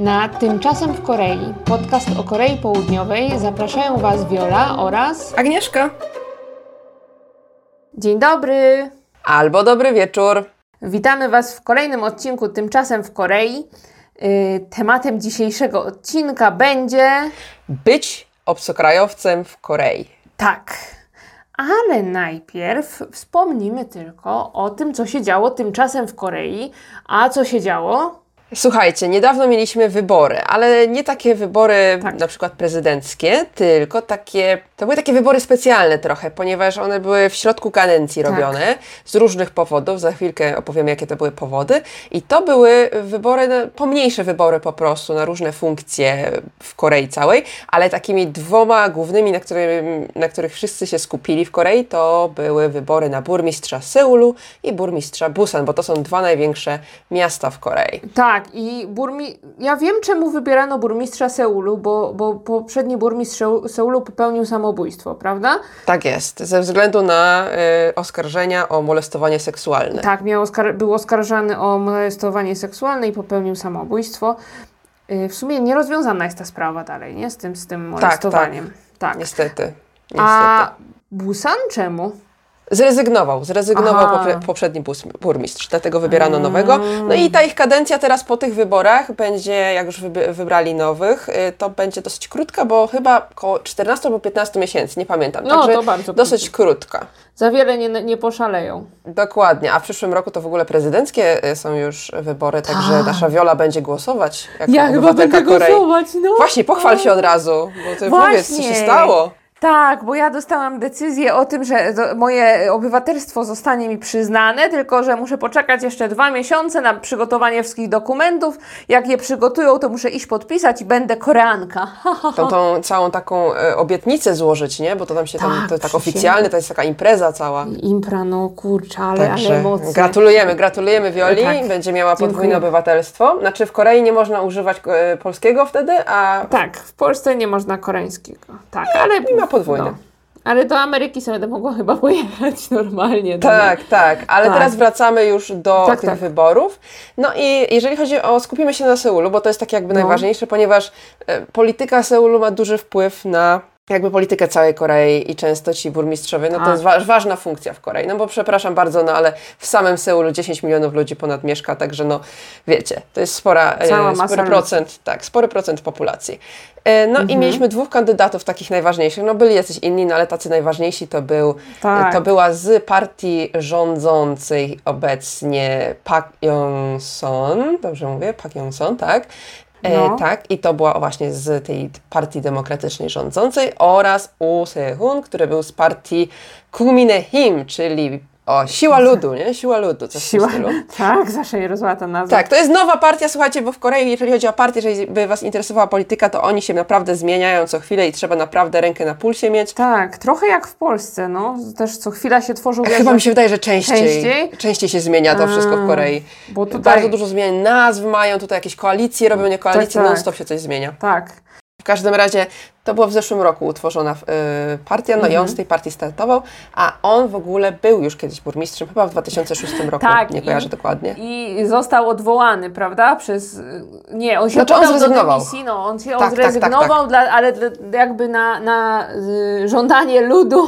Na Tymczasem w Korei, podcast o Korei Południowej, zapraszają Was Viola oraz Agnieszka. Dzień dobry! Albo dobry wieczór. Witamy Was w kolejnym odcinku Tymczasem w Korei. Yy, tematem dzisiejszego odcinka będzie. Być obcokrajowcem w Korei. Tak. Ale najpierw wspomnimy tylko o tym, co się działo tymczasem w Korei. A co się działo? Słuchajcie, niedawno mieliśmy wybory, ale nie takie wybory Tak. na przykład prezydenckie, tylko takie, to były takie wybory specjalne trochę, ponieważ one były w środku kadencji Tak. robione z różnych powodów. Za chwilkę opowiemy, jakie to były powody. I to były wybory, na- pomniejsze wybory po prostu na różne funkcje w Korei całej, ale takimi dwoma głównymi, na, którym, na których wszyscy się skupili w Korei, to były wybory na burmistrza Seulu i burmistrza Busan, bo to są dwa największe miasta w Korei. Tak, i burmi... ja wiem, czemu wybierano burmistrza Seulu, bo, bo poprzedni burmistrz Seu- Seulu popełnił samobójstwo, prawda? Tak jest, ze względu na y, oskarżenia o molestowanie seksualne. Tak, miał oskar- był oskarżany o molestowanie seksualne i popełnił samobójstwo. Y, W sumie nierozwiązana jest ta sprawa dalej, nie? Z tym, z tym molestowaniem. Tak. Niestety. niestety. A Busan czemu? Zrezygnował, zrezygnował poprzedni burmistrz, dlatego wybierano nowego. No i ta ich kadencja teraz po tych wyborach będzie, jak już wybrali nowych, y, to będzie dosyć krótka, bo chyba około 14 albo 15 miesięcy, nie pamiętam. No, Także to bardzo dosyć krótka. Za wiele nie, nie poszaleją. Dokładnie, a w przyszłym roku to w ogóle prezydenckie y, są już wybory, także nasza Wiola będzie głosować jako obywatelka Korei. no. Właśnie, pochwal się od razu, bo ty Właśnie. powiedz, co się stało. Tak, bo ja dostałam decyzję o tym, że moje obywatelstwo zostanie mi przyznane, tylko że muszę poczekać jeszcze dwa miesiące na przygotowanie wszystkich dokumentów. Jak je przygotują, to muszę iść podpisać i będę Koreanka. Tą, tą całą taką e, obietnicę złożyć, nie? Bo to tam się tam, Tak, to tak przysięgam. oficjalnie, to jest taka impreza cała. Impra, no kurczę, ale, ale emocje. gratulujemy, gratulujemy Wioli. Tak. Będzie miała podwójne Dziękuję. obywatelstwo. Znaczy w Korei nie można używać e, polskiego wtedy, a Tak, w Polsce nie można koreańskiego. Tak, ale... i ma podwójne. no. Ale do Ameryki sobie będę mogła chyba pojechać normalnie. no. Tak, tak, ale Tak. teraz wracamy już do Tak, tych tak. wyborów. No i jeżeli chodzi o, skupimy się na Seulu, bo to jest tak jakby No. najważniejsze, ponieważ e, polityka Seulu ma duży wpływ na jakby politykę całej Korei i często ci burmistrzowie, no to Tak. jest wa- ważna funkcja w Korei, no bo przepraszam bardzo, no ale w samym Seulu 10 milionów ludzi ponad mieszka, także no wiecie, to jest spora, e, Cała spory ludzi. procent, tak, spory procent populacji. E, No Mhm. i mieliśmy dwóch kandydatów takich najważniejszych, no byli jacyś inni, no ale tacy najważniejsi to był, Tak. to była z partii rządzącej obecnie Park Yong-son, dobrze mówię, Park Yong-son, tak? E, No. tak, i to była właśnie z tej partii demokratycznej rządzącej oraz U Se-hun, który był z partii Kuminehim, czyli o, siła ludu, nie? Siła ludu, coś Siła. w stylu. Tak, zawsze je rozłata nazwa. Tak, to jest nowa partia, słuchajcie, bo w Korei, jeżeli chodzi o partię, jeżeli by Was interesowała polityka, to oni się naprawdę zmieniają co chwilę i trzeba naprawdę rękę na pulsie mieć. Tak, trochę jak w Polsce, no. Też co chwila się tworzą Chyba mi się wydaje, że częściej, Częściej? częściej się zmienia to wszystko w Korei. bo tutaj- Bardzo dużo zmian nazw mają, tutaj jakieś koalicje robią, nie koalicje, Tak, tak. non-stop się coś zmienia. Tak. W każdym razie to była w zeszłym roku utworzona y, partia, no i Mhm. on z tej partii startował, a on w ogóle był już kiedyś burmistrzem, chyba w 2006 roku, Tak, nie i- kojarzę dokładnie. I został odwołany, prawda? Przez. Nie, on się Znaczy, on do zrezygnował. dymisji, no, on się Tak, on tak, tak, zrezygnował, Dla, ale dla, jakby na, na y, żądanie ludu,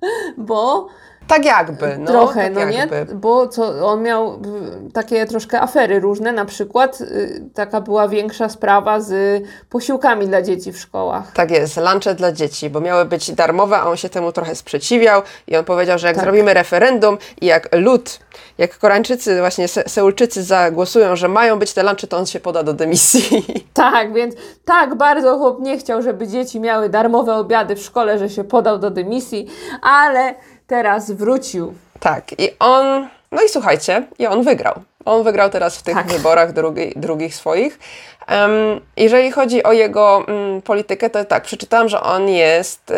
bo Tak jakby, no. trochę, tak no jakby. nie? Bo co, on miał y, takie troszkę afery różne, na przykład y, taka była większa sprawa z posiłkami dla dzieci w szkołach. Tak jest, lunche dla dzieci, bo miały być darmowe, a on się temu trochę sprzeciwiał i on powiedział, że jak Tak. zrobimy referendum i jak lud, jak Koreańczycy, właśnie Se- Seulczycy zagłosują, że mają być te lunche, to on się poda do dymisji. Tak, więc tak bardzo chłop nie chciał, żeby dzieci miały darmowe obiady w szkole, że się podał do dymisji, ale teraz wrócił. tak, i on, no i słuchajcie, i on wygrał. On wygrał teraz w tych Tak. wyborach drugi, drugich swoich. Em, jeżeli chodzi o jego mm, politykę, to tak, przeczytałam, że on jest y,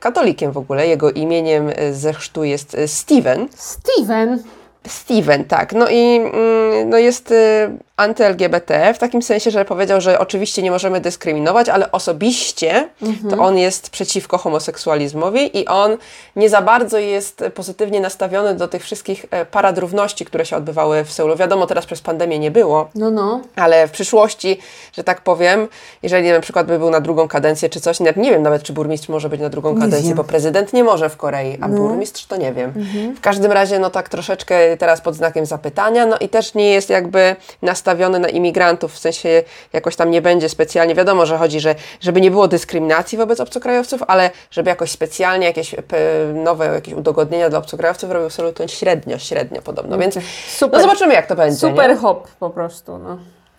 katolikiem w ogóle. Jego imieniem y, ze chrztu jest y, Steven. Steven. Steven, tak. No i mm, no jest y, anty-LGBT, w takim sensie, że powiedział, że oczywiście nie możemy dyskryminować, ale osobiście to on jest przeciwko homoseksualizmowi i on nie za bardzo jest pozytywnie nastawiony do tych wszystkich e, parad równości, które się odbywały w Seulu. Wiadomo, teraz przez pandemię nie było, No, no. ale w przyszłości, że tak powiem, jeżeli na przykład by był na drugą kadencję czy coś, nie wiem nawet, czy burmistrz może być na drugą kadencję, wiem. bo prezydent nie może w Korei, a burmistrz to nie wiem. W każdym razie, no tak troszeczkę teraz pod znakiem zapytania, no i też nie jest jakby nastawiony na imigrantów, w sensie jakoś tam nie będzie specjalnie, wiadomo, że chodzi, że żeby nie było dyskryminacji wobec obcokrajowców, ale żeby jakoś specjalnie jakieś p- nowe jakieś udogodnienia dla obcokrajowców robił to średnio, średnio podobno, więc Super. no zobaczymy jak to będzie. Super nie? hop po prostu, no.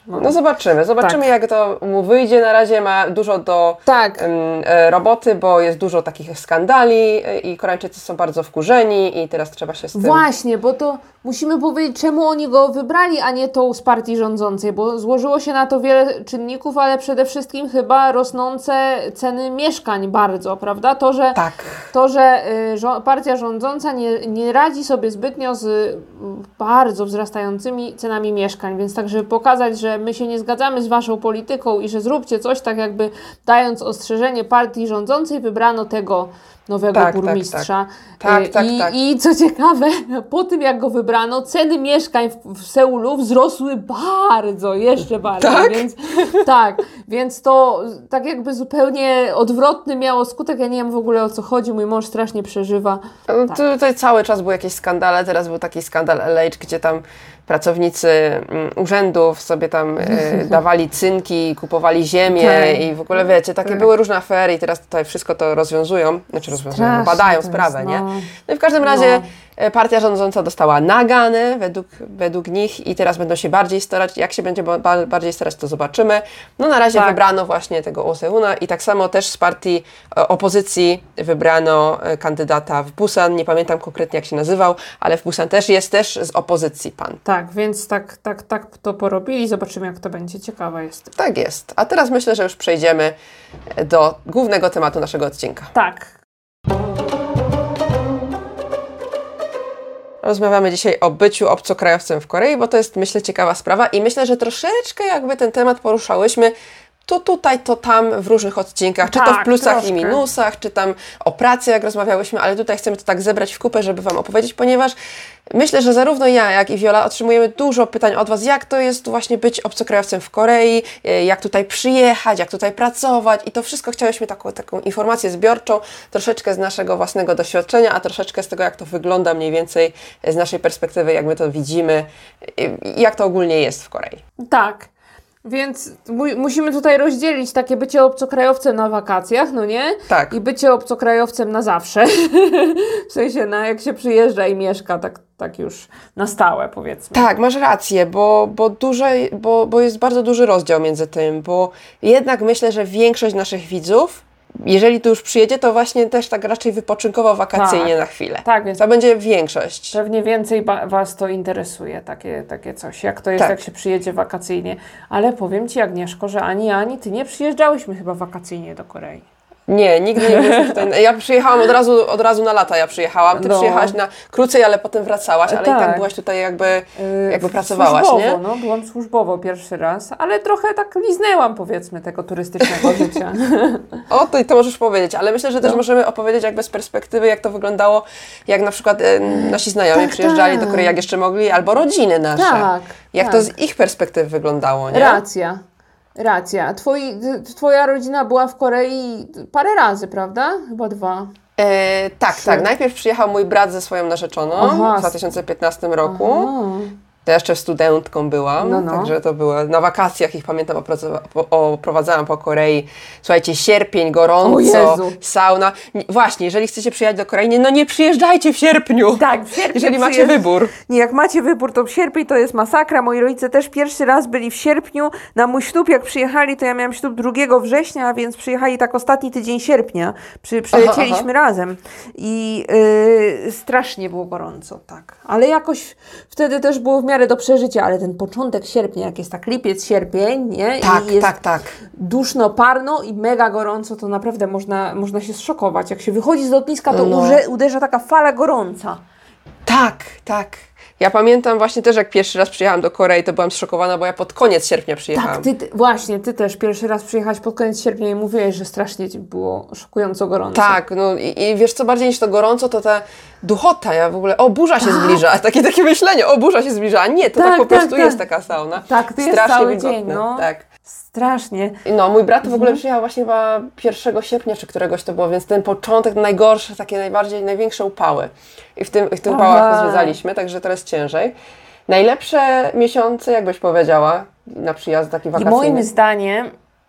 No. No zobaczymy, zobaczymy Tak. jak to mu wyjdzie. Na razie ma dużo do Tak. e, roboty, bo jest dużo takich skandali e, i Koreańczycy są bardzo wkurzeni i teraz trzeba się z tym... Właśnie, bo to musimy powiedzieć, czemu oni go wybrali, a nie tą z partii rządzącej, bo złożyło się na to wiele czynników, ale przede wszystkim chyba rosnące ceny mieszkań bardzo, prawda? To, że, Tak. to, że żo- partia rządząca nie, nie radzi sobie zbytnio z bardzo wzrastającymi cenami mieszkań, więc tak, żeby pokazać, że my się nie zgadzamy z waszą polityką i że zróbcie coś, tak jakby dając ostrzeżenie partii rządzącej, wybrano tego nowego Tak, tak, burmistrza. tak. Y, Tak, tak, I, tak. I co ciekawe, po tym jak go wybrano, ceny mieszkań w, w Seulu wzrosły bardzo, jeszcze bardziej. Tak? Więc, tak, więc to tak jakby zupełnie odwrotny miało skutek. Ja nie wiem w ogóle o co chodzi, mój mąż strasznie przeżywa. No, Tutaj cały czas były jakieś skandale, teraz był taki skandal LH, gdzie tam pracownicy mm, urzędów sobie tam e, dawali cynki, kupowali ziemię Tak. i w ogóle wiecie, takie były różne afery i teraz tutaj wszystko to rozwiązują, znaczy rozwiązują, no, Strasznie badają sprawę, jest, nie? no. No i w każdym razie No. E, partia rządząca dostała nagany według, według nich i teraz będą się bardziej starać, jak się będzie ba- ba- bardziej starać, to zobaczymy. No na razie Tak. wybrano właśnie tego Oseuna i tak samo też z partii e, opozycji wybrano e, kandydata w Busan, nie pamiętam konkretnie jak się nazywał, ale w Busan też jest też z opozycji pan. Tak, więc tak, tak, tak to porobili. Zobaczymy, jak to będzie. Ciekawa jest. Tak jest. A teraz myślę, że już przejdziemy do głównego tematu naszego odcinka. Tak. Rozmawiamy dzisiaj o byciu obcokrajowcem w Korei, bo to jest, myślę, ciekawa sprawa i myślę, że troszeczkę jakby ten temat poruszałyśmy to tutaj, to tam w różnych odcinkach, czy to w Tak, plusach troszkę. i minusach, czy tam o pracy, jak rozmawiałyśmy, ale tutaj chcemy to tak zebrać w kupę, żeby Wam opowiedzieć, ponieważ myślę, że zarówno ja, jak i Wiola otrzymujemy dużo pytań od Was, jak to jest właśnie być obcokrajowcem w Korei, e, jak tutaj przyjechać, jak tutaj pracować i to wszystko chciałyśmy taką, taką informację zbiorczą, troszeczkę z naszego własnego doświadczenia, a troszeczkę z tego, jak to wygląda mniej więcej z naszej perspektywy, jak my to widzimy, i jak to ogólnie jest w Korei. Tak. Więc mu- musimy tutaj rozdzielić takie bycie obcokrajowcem na wakacjach, no nie? Tak. I bycie obcokrajowcem na zawsze. w sensie, na jak się przyjeżdża i mieszka, tak, tak już na stałe, powiedzmy. Tak, masz rację, bo, bo, duże, bo, bo jest bardzo duży rozdział między tym, bo jednak myślę, że większość naszych widzów, jeżeli tu już przyjedzie, to właśnie też tak raczej wypoczynkowo, wakacyjnie Tak. na chwilę. Tak, więc To będzie większość. Pewnie więcej Was to interesuje, takie, takie coś, jak to jest, Tak. jak się przyjedzie wakacyjnie. Ale powiem Ci, Agnieszko, że ani ja, ani Ty nie przyjeżdżałyśmy chyba wakacyjnie do Korei. Nie, nigdy nie byliśmy tutaj. Ja przyjechałam od razu, od razu na lata, ja przyjechałam. Ty No. przyjechałaś na krócej, ale potem wracałaś, ale i tak Tak. byłaś tutaj jakby, Yy, jakby pracowałaś, służbowo, nie? no, byłam służbowo pierwszy raz, ale trochę tak liznęłam, powiedzmy, tego turystycznego życia. O, to, to możesz powiedzieć, ale myślę, że też No. możemy opowiedzieć jakby z perspektywy, jak to wyglądało, jak na przykład e, nasi znajomi Tak, przyjeżdżali do tak. Korei, jak jeszcze mogli, albo rodziny nasze. Tak, Jak tak. to z ich perspektywy wyglądało, nie? Racja. Racja. Twoi, twoja rodzina była w Korei parę razy, prawda? Chyba dwa. E, tak, Trzy. tak. Najpierw przyjechał mój brat ze swoją narzeczoną Aha. w 2015 roku. To ja jeszcze studentką byłam, No, no. także to było na wakacjach ich pamiętam, oprowadzałam po Korei. Słuchajcie, sierpień, gorąco, sauna. Nie- Właśnie, jeżeli chcecie przyjechać do Korei, no nie przyjeżdżajcie w sierpniu. Tak, w sierpniu Jeżeli macie wybór. Nie, jak macie wybór, to w sierpień to jest masakra. Moi rodzice też pierwszy raz byli w sierpniu. Na mój ślub, jak przyjechali, to ja miałam ślub 2 września, więc przyjechali tak ostatni tydzień sierpnia. Przy, przylecieliśmy razem i yy, strasznie było gorąco, tak. Ale jakoś wtedy też było w miarę do przeżycia, ale ten początek sierpnia, jak jest tak lipiec, sierpień, nie? Tak, I jest tak, tak. duszno, parno i mega gorąco, to naprawdę można, można się zszokować. Jak się wychodzi z lotniska, to No. uderza taka fala gorąca. Tak, tak. Ja pamiętam właśnie też, jak pierwszy raz przyjechałam do Korei, to byłam zszokowana, bo ja pod koniec sierpnia przyjechałam. Tak, ty, ty, właśnie, ty też pierwszy raz przyjechałaś pod koniec sierpnia i mówiłeś, że strasznie ci było szokująco gorąco. Tak, no i, i wiesz co, bardziej niż to gorąco, to ta duchota, ja w ogóle, o burza się Tak. zbliża, takie, takie myślenie, o burza się zbliża, a nie, to tak, Tak, po tak, prostu tak. jest taka sauna. Tak, to jest Strasznie cały wilgotne, dzień, no. Tak. Strasznie. I No, mój brat w ogóle Mhm. przyjechał właśnie chyba 1 sierpnia, czy któregoś to było, więc ten początek najgorszy, takie najbardziej, największe upały. I w tym, w tym Aha. upałach zwiedzaliśmy, także teraz ciężej. Najlepsze miesiące, jak byś powiedziała, na przyjazd taki I wakacyjny? moim zdaniem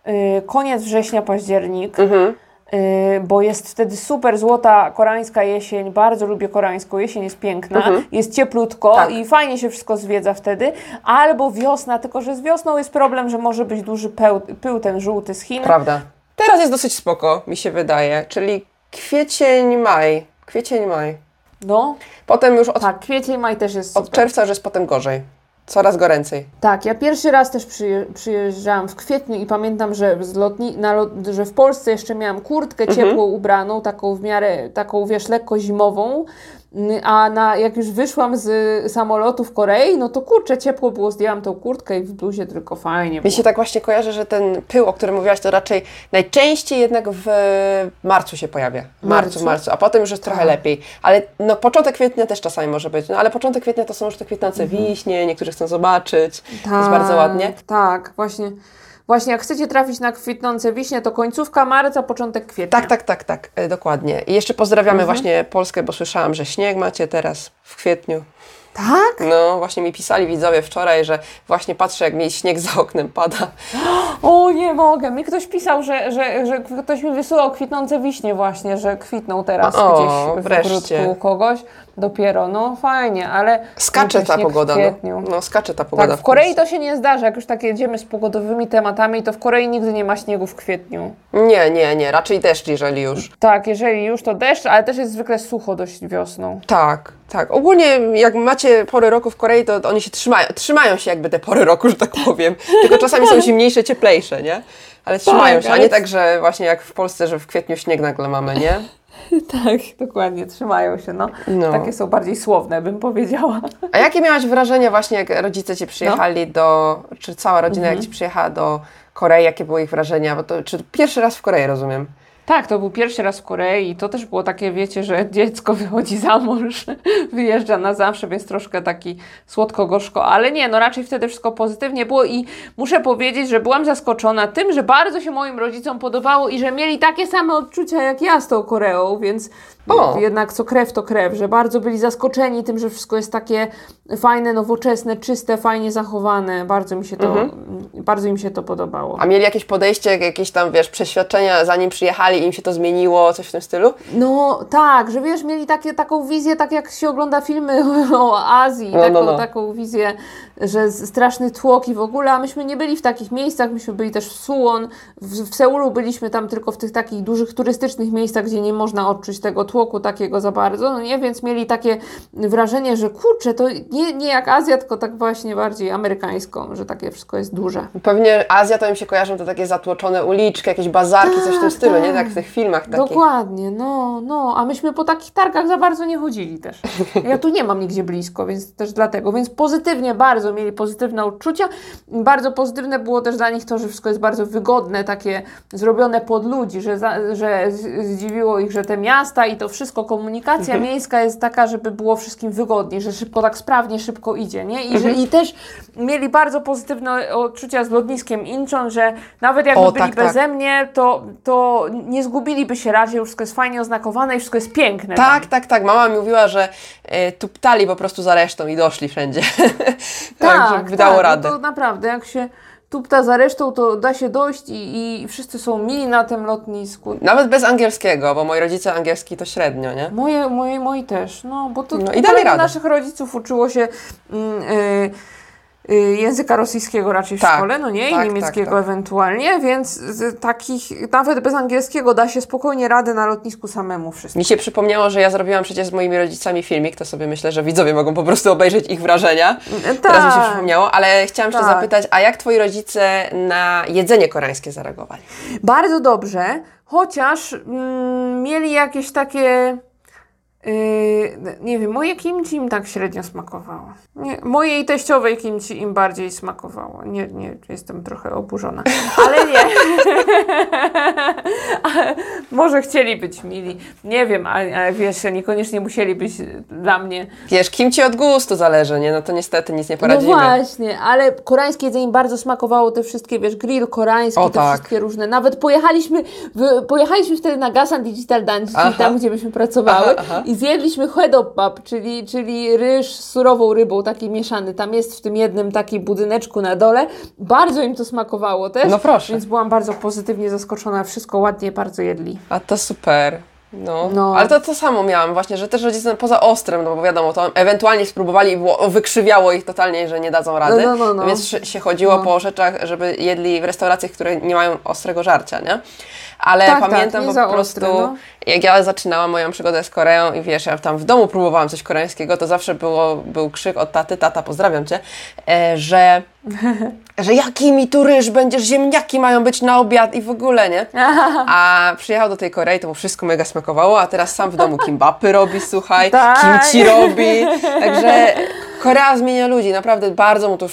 y, koniec września, październik, Mhm. Y, bo jest wtedy super złota koreańska jesień, bardzo lubię koreańską, jesień jest piękna, jest cieplutko Mhm. Tak. i fajnie się wszystko zwiedza wtedy, albo wiosna, tylko że z wiosną jest problem, że może być duży pył, pył ten żółty z Chin. Prawda. Teraz jest dosyć spoko, mi się wydaje, czyli kwiecień, maj. Kwiecień, maj. No, Potem już od, tak, kwiecień, maj też jest od super. czerwca już jest potem gorzej. Coraz goręcej. Tak, ja pierwszy raz też przyje, przyjeżdżałam w kwietniu i pamiętam, że, z lotni, na lot, że w Polsce jeszcze miałam kurtkę Mhm. ciepło ubraną, taką w miarę, taką wiesz, lekko zimową, a na, jak już wyszłam z samolotu w Korei, no to kurczę, ciepło było, zdjęłam tą kurtkę i w bluzie tylko fajnie Mi było. się tak właśnie kojarzy, że ten pył, o którym mówiłaś, to raczej najczęściej jednak w marcu się pojawia. Marcu, Marcu? marcu, a potem już jest trochę Tak. lepiej. Ale no, początek kwietnia też czasami może być. No ale początek kwietnia to są już te kwitnące wiśnie, niektórzy chcą zobaczyć. Jest bardzo ładnie. Tak, właśnie. Właśnie jak chcecie trafić na kwitnące wiśnie, to końcówka marca, początek kwietnia. Tak, tak, tak, tak, e, dokładnie. I jeszcze pozdrawiamy właśnie Polskę, bo słyszałam, że śnieg macie teraz w kwietniu. Tak? No, właśnie mi pisali widzowie wczoraj, że właśnie patrzę, jak mi śnieg za oknem pada. O, nie mogę. Mi ktoś pisał, że, że, że ktoś mi wysyłał kwitnące wiśnie właśnie, że kwitną teraz O, gdzieś w wreszcie. ogródku u kogoś. Dopiero, no fajnie, ale... Skacze ta pogoda. W kwietniu. No, no, skacze ta pogoda. tak, w Korei to się nie zdarza. Jak już tak jedziemy z pogodowymi tematami, to w Korei nigdy nie ma śniegu w kwietniu. Nie, nie, nie, raczej deszcz, jeżeli już. Tak, jeżeli już to deszcz, ale też jest zwykle sucho dość wiosną. Tak, tak. Ogólnie jak macie pory roku w Korei, to oni się trzymają, trzymają się jakby te pory roku, że tak powiem. Tylko czasami są zimniejsze, cieplejsze, nie? Ale trzymają się, a nie tak, że właśnie jak w Polsce, że w kwietniu śnieg nagle mamy, nie? Tak, dokładnie, trzymają się, no. No. Takie są bardziej słowne, bym powiedziała. A jakie miałaś wrażenia właśnie, jak rodzice ci przyjechali No. do, czy cała rodzina Mhm. jak ci przyjechała do Korei, jakie były ich wrażenia? Bo to, czy pierwszy raz w Korei, rozumiem? Tak, to był pierwszy raz w Korei i to też było takie, wiecie, że dziecko wychodzi za mąż, wyjeżdża na zawsze, więc troszkę taki słodko-gorzko, ale nie, no raczej wtedy wszystko pozytywnie było i muszę powiedzieć, że byłam zaskoczona tym, że bardzo się moim rodzicom podobało i że mieli takie same odczucia jak ja z tą Koreą, więc O. jednak co krew to krew, że bardzo byli zaskoczeni tym, że wszystko jest takie fajne, nowoczesne, czyste, fajnie zachowane. Bardzo mi się to, bardzo im się to podobało. A mieli jakieś podejście, jakieś tam, wiesz, przeświadczenia, zanim przyjechali, im się to zmieniło, coś w tym stylu? No tak, że wiesz, mieli takie, taką wizję, tak jak się ogląda filmy o Azji, No, no, taką, no. taką wizję, że straszny tłok i w ogóle, a myśmy nie byli w takich miejscach, myśmy byli też w Suwon, w, w Seulu byliśmy tam tylko w tych takich dużych turystycznych miejscach, gdzie nie można odczuć tego tłoku takiego za bardzo, no nie, więc mieli takie wrażenie, że kurczę, to nie, nie jak Azja, tylko tak właśnie bardziej amerykańską, że takie wszystko jest duże. Pewnie Azja to im się kojarzą to takie zatłoczone uliczki, jakieś bazarki, coś w tym stylu, nie? Tak w tych filmach takich. Dokładnie, no, no, a myśmy po takich targach za bardzo nie chodzili też. Ja tu nie mam nigdzie blisko, więc też dlatego. Więc pozytywnie bardzo mieli pozytywne odczucia. Bardzo pozytywne było też dla nich to, że wszystko jest bardzo wygodne, takie zrobione pod ludzi, że, za, że zdziwiło ich, że te miasta i to wszystko, komunikacja miejska jest taka, żeby było wszystkim wygodniej, że szybko, tak sprawnie, szybko idzie, nie? I, że, i też mieli bardzo pozytywne odczucia z lotniskiem Incheon, że nawet jakby O, byli tak, tak. beze mnie, to, to nie zgubiliby się raczej, już wszystko jest fajnie oznakowane i wszystko jest piękne. Tak, tak, tak. Mama mi mówiła, że e, tuptali po prostu za resztą i doszli wszędzie. tak, żeby wydało tak, radę. No to naprawdę, jak się tupta za resztą, to da się dojść i, i wszyscy są mili na tym lotnisku. Nawet bez angielskiego, bo moi rodzice angielski to średnio, nie? Moje, moje, moi też, no bo to No i no, radę. naszych rodziców uczyło się mm, y, y, języka rosyjskiego raczej w Tak, szkole, no nie, tak, i tak, niemieckiego tak. ewentualnie, więc z takich, nawet bez angielskiego da się spokojnie radę na lotnisku samemu wszystko. Mi się przypomniało, że ja zrobiłam przecież z moimi rodzicami filmik, to sobie myślę, że widzowie mogą po prostu obejrzeć ich wrażenia. Teraz mi się Tak. przypomniało, ale chciałam się Tak. zapytać, a jak twoi rodzice na jedzenie koreańskie zareagowali? Bardzo dobrze, chociaż mm, mieli jakieś takie Yy, nie wiem, moje kimchi im tak średnio smakowało. Nie, mojej teściowej kimchi im bardziej smakowało. Nie, nie, jestem trochę oburzona. Ale nie. Może chcieli być mili. Nie wiem, ale, wiesz, niekoniecznie musieli być dla mnie. Wiesz, kim ci od gustu zależy, nie? No to niestety nic nie No poradzimy. właśnie, ale koreańskie jedzenie im bardzo smakowało, te wszystkie, wiesz, grill koreański, O, te tak. wszystkie różne. Nawet pojechaliśmy, w, pojechaliśmy wtedy na Gasan Digital Aha. tam, gdzie byśmy pracowały Aha, aha. I zjedliśmy hedopap, czyli, czyli ryż z surową rybą, taki mieszany. Tam jest w tym jednym taki budyneczku na dole. Bardzo im to smakowało też. No proszę. Więc byłam bardzo pozytywnie zaskoczona. Wszystko ładnie bardzo jedli. A to super. No. No. Ale to to samo miałam właśnie, że też rodzice poza ostrym, no bo wiadomo, to ewentualnie spróbowali i było, wykrzywiało ich totalnie, że nie dadzą rady. No, no, no, no. Więc się chodziło No. po rzeczach, żeby jedli w restauracjach, które nie mają ostrego żarcia, nie? Ale Tak, tak, pamiętam nie po prostu, ostre, no. jak ja zaczynałam moją przygodę z Koreą i wiesz, ja tam w domu próbowałam coś koreańskiego, to zawsze było, był krzyk od taty, tata, pozdrawiam Cię, e, że, że jaki mi tu ryż będziesz, ziemniaki mają być na obiad i w ogóle, nie? A przyjechał do tej Korei, to mu wszystko mega smakowało, a teraz sam w domu kimbapy robi, słuchaj, Tak. kimchi robi, także Korea zmienia ludzi, naprawdę bardzo mu to,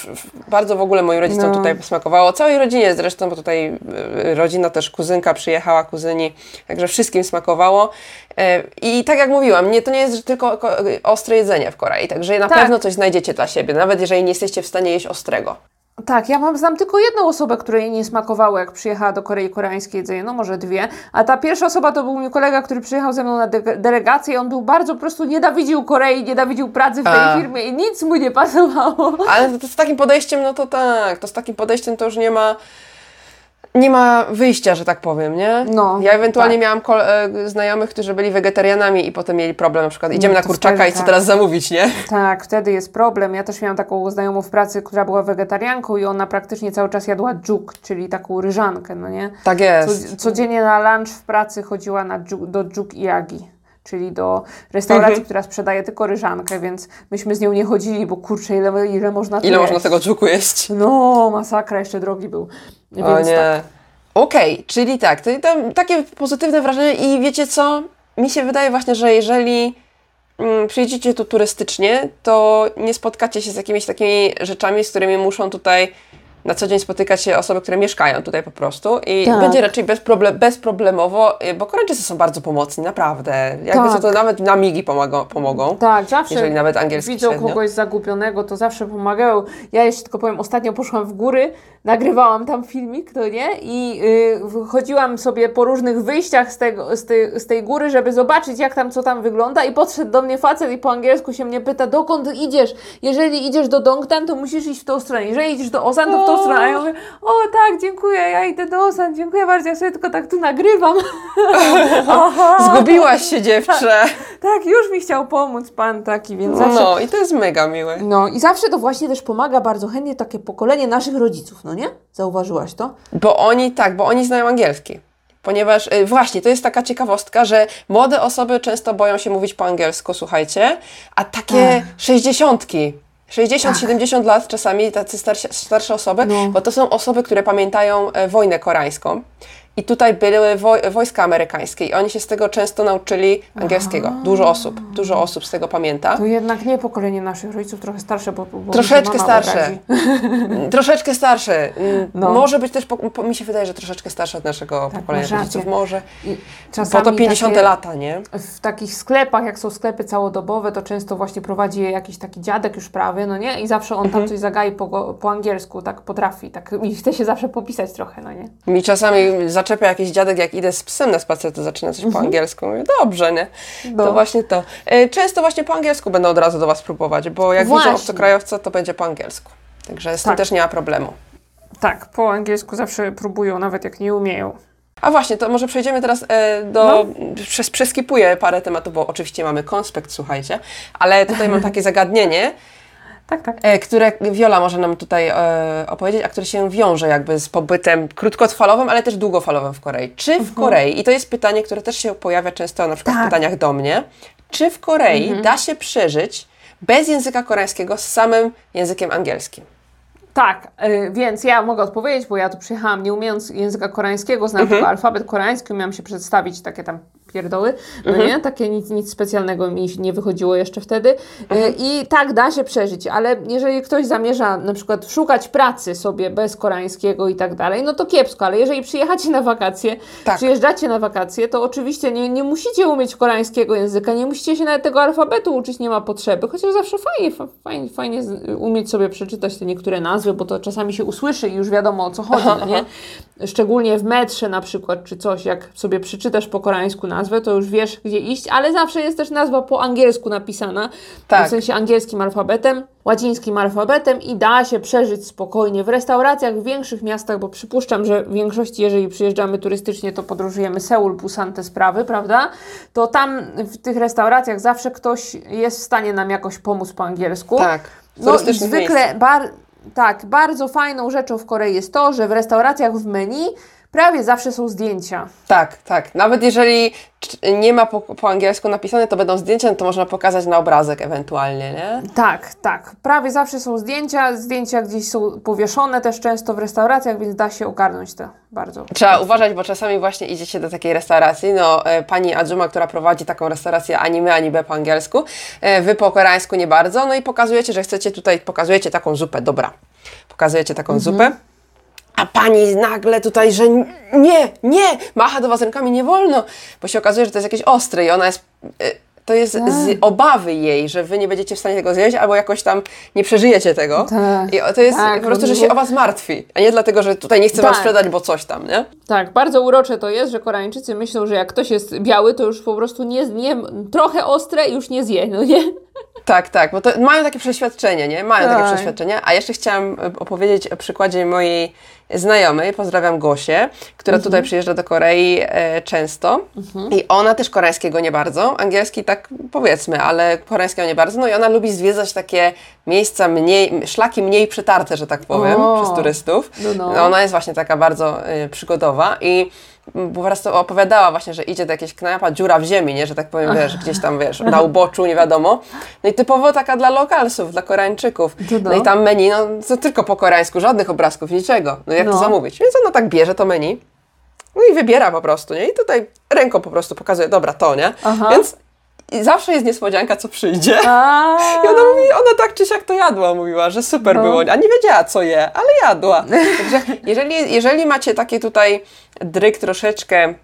bardzo w ogóle moim rodzicom No. tutaj smakowało, całej rodzinie zresztą, bo tutaj y, rodzina też, kuzynka przyjechała, kuzyni, także wszystkim smakowało E, i tak jak mówiłam, nie, to nie jest tylko ko- ostre jedzenie w Korei, także na Tak. pewno coś znajdziecie dla siebie, nawet jeżeli nie jesteście w stanie jeść ostrego. Tak, ja mam, znam tylko jedną osobę, której nie smakowało, jak przyjechała do Korei koreańskie jedzenie, no może dwie. A ta pierwsza osoba to był mój kolega, który przyjechał ze mną na de- delegację. On był bardzo po prostu nienawidził Korei, nienawidził pracy w tej A. firmie i nic mu nie pasowało. Ale z takim podejściem, no to tak, to z takim podejściem to już nie ma, nie ma wyjścia, że tak powiem, nie? No, Ja ewentualnie tak. miałam e, znajomych, którzy byli wegetarianami i potem mieli problem, na przykład idziemy No na kurczaka wtedy i co tak. teraz zamówić, nie? Tak, wtedy jest problem. Ja też miałam taką znajomą w pracy, która była wegetarianką i ona praktycznie cały czas jadła dżuk, czyli taką ryżankę, no nie? Tak jest. codziennie na lunch w pracy chodziła na dżuk, do dżuk i jagi. Czyli do restauracji, Mhm. która sprzedaje tylko ryżankę, więc myśmy z nią nie chodzili, bo kurczę, ile, ile można Ile można tego dżuku jeść? No, masakra, jeszcze drogi był. Więc O nie. tak. Okej, czyli tak, to, to takie pozytywne wrażenie i wiecie co? Mi się wydaje właśnie, że jeżeli mm, przyjedziecie tu turystycznie, to nie spotkacie się z jakimiś takimi rzeczami, z którymi muszą tutaj na co dzień spotykać się osoby, które mieszkają tutaj po prostu i Tak. będzie raczej bezproble- bezproblemowo, y, bo Koreańczycy są bardzo pomocni, naprawdę. Jakby Tak. to nawet na migi pomogą. pomogą. Tak, zawsze Jeżeli nawet angielski widzą średnio. kogoś zagubionego, to zawsze pomagają. Ja jeszcze tylko powiem, ostatnio poszłam w góry, nagrywałam tam filmik, to nie? I y, chodziłam sobie po różnych wyjściach z, tego, z, tej, z tej góry, żeby zobaczyć, jak tam, co tam wygląda i podszedł do mnie facet i po angielsku się mnie pyta, dokąd idziesz? Jeżeli idziesz do Dongtan, to musisz iść w tą stronę. Jeżeli idziesz do Osan, to w tą stronę. A ja mówię, o tak, dziękuję, ja idę do Osan, dziękuję bardzo, ja sobie tylko tak tu nagrywam. Aha. Zgubiłaś się dziewczę. Tak, już mi chciał pomóc pan taki, więc zawsze No i to jest mega miłe. no i zawsze to właśnie też pomaga bardzo chętnie takie pokolenie naszych rodziców, no nie? Zauważyłaś to? Bo oni tak, bo oni znają angielski. Ponieważ y, właśnie to jest taka ciekawostka, że młode osoby często boją się mówić po angielsku, słuchajcie, a takie Ach. sześćdziesiątki. 60-70 lat czasami, tacy starsi, starsze osoby, No. bo to są osoby, które pamiętają e, wojnę koreańską. I tutaj były woj- wojska amerykańskie i oni się z tego często nauczyli angielskiego. Dużo osób, dużo osób z tego pamięta. To jednak nie pokolenie naszych rodziców, trochę starsze, bo, bo Troszeczkę starsze. Troszeczkę starszy. Mm, No. Może być też, po, po, mi się wydaje, że troszeczkę starszy od naszego Tak, pokolenia rodziców. Może. I Bo to 50 takie- lata, nie? W takich sklepach, jak są sklepy całodobowe, to często właśnie prowadzi je jakiś taki dziadek już prawie, no nie? I zawsze on Mhm. tam coś zagai po, po angielsku, tak potrafi, tak i chce się zawsze popisać trochę, no nie? Mi czasami zaczepia jakiś dziadek, jak idę z psem na spacer, to zaczyna coś po angielsku. Mówię, dobrze, nie? No. To właśnie to. E, Często właśnie po angielsku będą od razu do Was próbować, bo jak Właśnie. widzą obcokrajowca, to będzie po angielsku. Także z tym Tak. też nie ma problemu. Tak, po angielsku zawsze próbują, nawet jak nie umieją. A właśnie, to może przejdziemy teraz e, do. No. Przes, przeskipuję parę tematów, bo oczywiście mamy konspekt, słuchajcie, ale tutaj mam takie zagadnienie, Tak, tak. e, które Wiola może nam tutaj e, opowiedzieć, a które się wiąże jakby z pobytem krótkotrwalowym, ale też długofalowym w Korei. Czy w Korei, i to jest pytanie, które też się pojawia często na przykład w Tak. pytaniach do mnie, czy w Korei da się przeżyć bez języka koreańskiego z samym językiem angielskim? Tak, y, więc ja mogę odpowiedzieć, bo ja tu przyjechałam nie umiejąc języka koreańskiego, znam Mhm. tylko alfabet koreański, miałam się przedstawić takie tam pierdoły, no nie? Takie nic, nic specjalnego mi nie wychodziło jeszcze wtedy. E, I tak da się przeżyć, ale jeżeli ktoś zamierza na przykład szukać pracy sobie bez koreańskiego i tak dalej, no to kiepsko, ale jeżeli przyjechacie na wakacje, Tak. przyjeżdżacie na wakacje, to oczywiście nie, nie musicie umieć koreańskiego języka, nie musicie się nawet tego alfabetu uczyć, nie ma potrzeby, chociaż zawsze fajnie, fa- fajnie, fajnie umieć sobie przeczytać te niektóre nazwy, bo to czasami się usłyszy i już wiadomo o co chodzi, no nie? Szczególnie w metrze na przykład, czy coś, jak sobie przeczytasz po koreańsku nazwę, to już wiesz, gdzie iść, ale zawsze jest też nazwa po angielsku napisana, Tak. w sensie angielskim alfabetem, łacińskim alfabetem i da się przeżyć spokojnie w restauracjach w większych miastach, bo przypuszczam, że w większości, jeżeli przyjeżdżamy turystycznie, to podróżujemy Seul, Busan, te sprawy, prawda? To tam w tych restauracjach zawsze ktoś jest w stanie nam jakoś pomóc po angielsku. Tak. No i zwykle bar- tak, bardzo fajną rzeczą w Korei jest to, że w restauracjach w menu prawie zawsze są zdjęcia. Tak, tak. Nawet jeżeli nie ma po, po angielsku napisane, to będą zdjęcia, no to można pokazać na obrazek ewentualnie, nie? Tak, tak. Prawie zawsze są zdjęcia. Zdjęcia gdzieś są powieszone też często w restauracjach, więc da się ogarnąć to bardzo. Trzeba uważać, bo czasami właśnie idziecie do takiej restauracji, no e, pani Adzuma, która prowadzi taką restaurację ani my, ani B po angielsku, e, wy po koreańsku nie bardzo, no i pokazujecie, że chcecie tutaj, pokazujecie taką zupę, dobra, pokazujecie taką zupę, a pani nagle tutaj, że nie, nie, macha do was rękami, nie wolno, bo się okazuje, że to jest jakieś ostre i ona jest... e, To jest z obawy jej, że wy nie będziecie w stanie tego zjeść, albo jakoś tam nie przeżyjecie tego. Tak. I to jest Tak, po prostu, że się o was martwi, a nie dlatego, że tutaj nie chce wam Tak. sprzedać, bo coś tam, nie? Tak, bardzo urocze to jest, że Koreańczycy myślą, że jak ktoś jest biały, to już po prostu nie, nie trochę ostre i już nie zje, no nie? Tak, tak, bo to mają takie przeświadczenie, nie? Mają takie Tak. przeświadczenie. A jeszcze chciałam e, opowiedzieć o przykładzie mojej znajomej, pozdrawiam Gosię, która Mhm. tutaj przyjeżdża do Korei e, często i ona też koreańskiego nie bardzo, angielski tak powiedzmy, ale koreańskiego nie bardzo, no i ona lubi zwiedzać takie miejsca mniej, szlaki mniej przetarte, że tak powiem, O. przez turystów. No, no. Ona jest właśnie taka bardzo e, przygodowa i mm, po prostu opowiadała właśnie, że idzie do jakiejś knajpa, dziura w ziemi, nie? Że tak powiem, wiesz, gdzieś tam, wiesz, na uboczu, nie wiadomo. No i typowo taka dla lokalsów, dla Koreańczyków. No, i tam menu, no to tylko po koreańsku, żadnych obrazków, niczego. No jak to No. zamówić? Więc ona tak bierze to menu, no i wybiera po prostu, nie? I tutaj ręką po prostu pokazuje, dobra, to, nie? Aha. Więc i zawsze jest niespodzianka, co przyjdzie. A, I ona mówi, ona tak czy siak to jadła, mówiła, że super No. było, a nie wiedziała co je, ale jadła. Także jeżeli, jeżeli macie taki tutaj dryk troszeczkę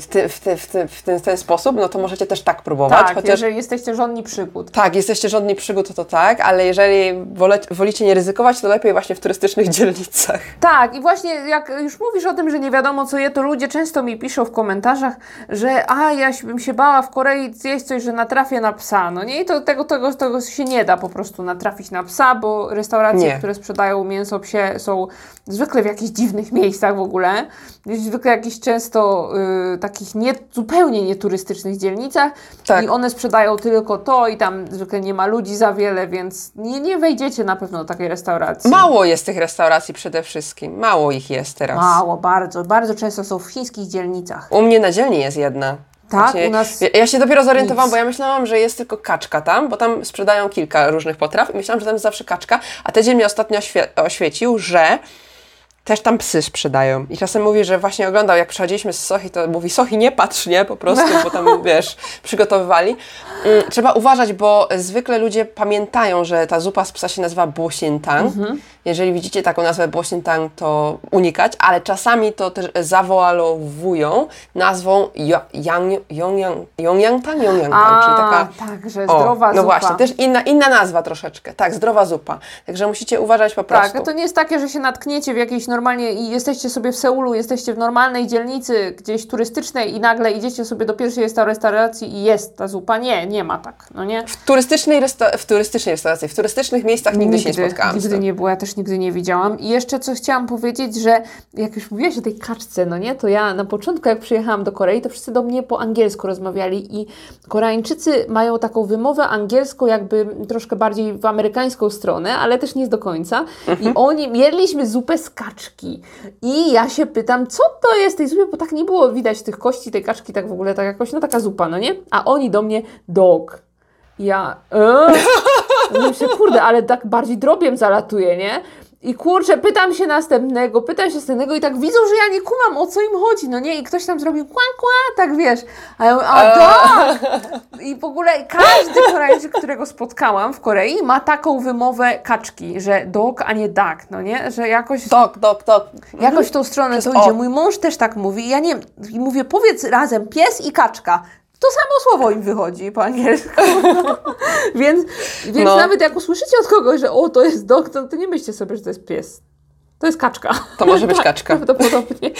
w, ty, w, ty, w, ty, w, ten, w ten sposób, no to możecie też tak próbować. tak, chociaż jeżeli jesteście żonni przygód. tak, jesteście żądni przygód, to, to tak, ale jeżeli wole, wolicie nie ryzykować, to lepiej właśnie w turystycznych dzielnicach. Tak, i właśnie jak już mówisz o tym, że nie wiadomo co je, to ludzie często mi piszą w komentarzach, że a ja bym się bała w Korei zjeść coś, że natrafię na psa. No nie, i to tego, tego, tego się nie da po prostu natrafić na psa, bo restauracje, Nie. które sprzedają mięso psie są zwykle w jakichś dziwnych miejscach w ogóle. Zwykle jakichś często y, takich nie, zupełnie nieturystycznych dzielnicach Tak. i one sprzedają tylko to i tam zwykle nie ma ludzi za wiele, więc nie, nie wejdziecie na pewno do takiej restauracji. Mało jest tych restauracji przede wszystkim, mało ich jest teraz. Mało, bardzo. Bardzo często są w chińskich dzielnicach. U mnie na dzielni jest jedna. Tak, u nas Ja, ja się dopiero zorientowałam, nic. bo ja myślałam, że jest tylko kaczka tam, bo tam sprzedają kilka różnych potraw i myślałam, że tam jest zawsze kaczka, a ten dzień mnie ostatnio oświe- oświecił, że też tam psy sprzedają. I czasem mówi, że właśnie oglądał, jak przychodziliśmy z Sochi, to mówi, Sochi nie patrz, nie? Po prostu, bo tam, wiesz, przygotowywali. Mm, Trzeba uważać, bo zwykle ludzie pamiętają, że ta zupa z psa się nazywa bosintang. Jeżeli widzicie taką nazwę bosintang, to unikać, ale czasami to też zawoalowują nazwą yongyangtang, yongyangtang, czyli taka... tak, że O, zdrowa no zupa. właśnie, też inna, inna nazwa troszeczkę. Tak, zdrowa zupa. Także musicie uważać po prostu. Tak, to nie jest takie, że się natkniecie w jakiejś normalnie i jesteście sobie w Seulu, jesteście w normalnej dzielnicy, gdzieś turystycznej i nagle idziecie sobie do pierwszej resta- restauracji i jest ta zupa. Nie, nie ma tak, no nie? W turystycznej, resta- w turystycznej restauracji, w turystycznych miejscach nigdy, się nie spotkałam. Nigdy nie było, ja też nigdy nie widziałam. I jeszcze co chciałam powiedzieć, że jak już mówiłaś o tej kaczce, no nie, to ja na początku jak przyjechałam do Korei, to wszyscy do mnie po angielsku rozmawiali i Koreańczycy mają taką wymowę angielską jakby troszkę bardziej w amerykańską stronę, ale też nie do końca. I oni, mieliśmy zupę z kaczki i ja się pytam, co to jest tej zupy, bo tak nie było widać tych kości, tej kaczki, tak w ogóle, tak jakoś, no taka zupa, no nie? A oni do mnie dog. Ja, eee, Myślę, kurde, ale tak bardziej drobiem zalatuje, nie? I kurczę, pytam się następnego, pytam się następnego i tak widzą, że ja nie kumam, o co im chodzi, no nie? I ktoś tam zrobił kła, kła, tak wiesz. A ja mówię, a tak! I w ogóle każdy Koreańczyk, którego spotkałam w Korei, ma taką wymowę kaczki, że dog, a nie duck, no nie? Że jakoś... Dok, dok, dok. Jakoś w tą stronę to idzie. Mój mąż też tak mówi. I ja nie wiem, i mówię, powiedz razem pies i kaczka. To samo słowo im wychodzi po angielsku. więc więc No. nawet jak usłyszycie od kogoś, że o, to jest dog, to, nie myślcie sobie, że to jest pies. To jest kaczka. To może być Tak, kaczka. Prawdopodobnie.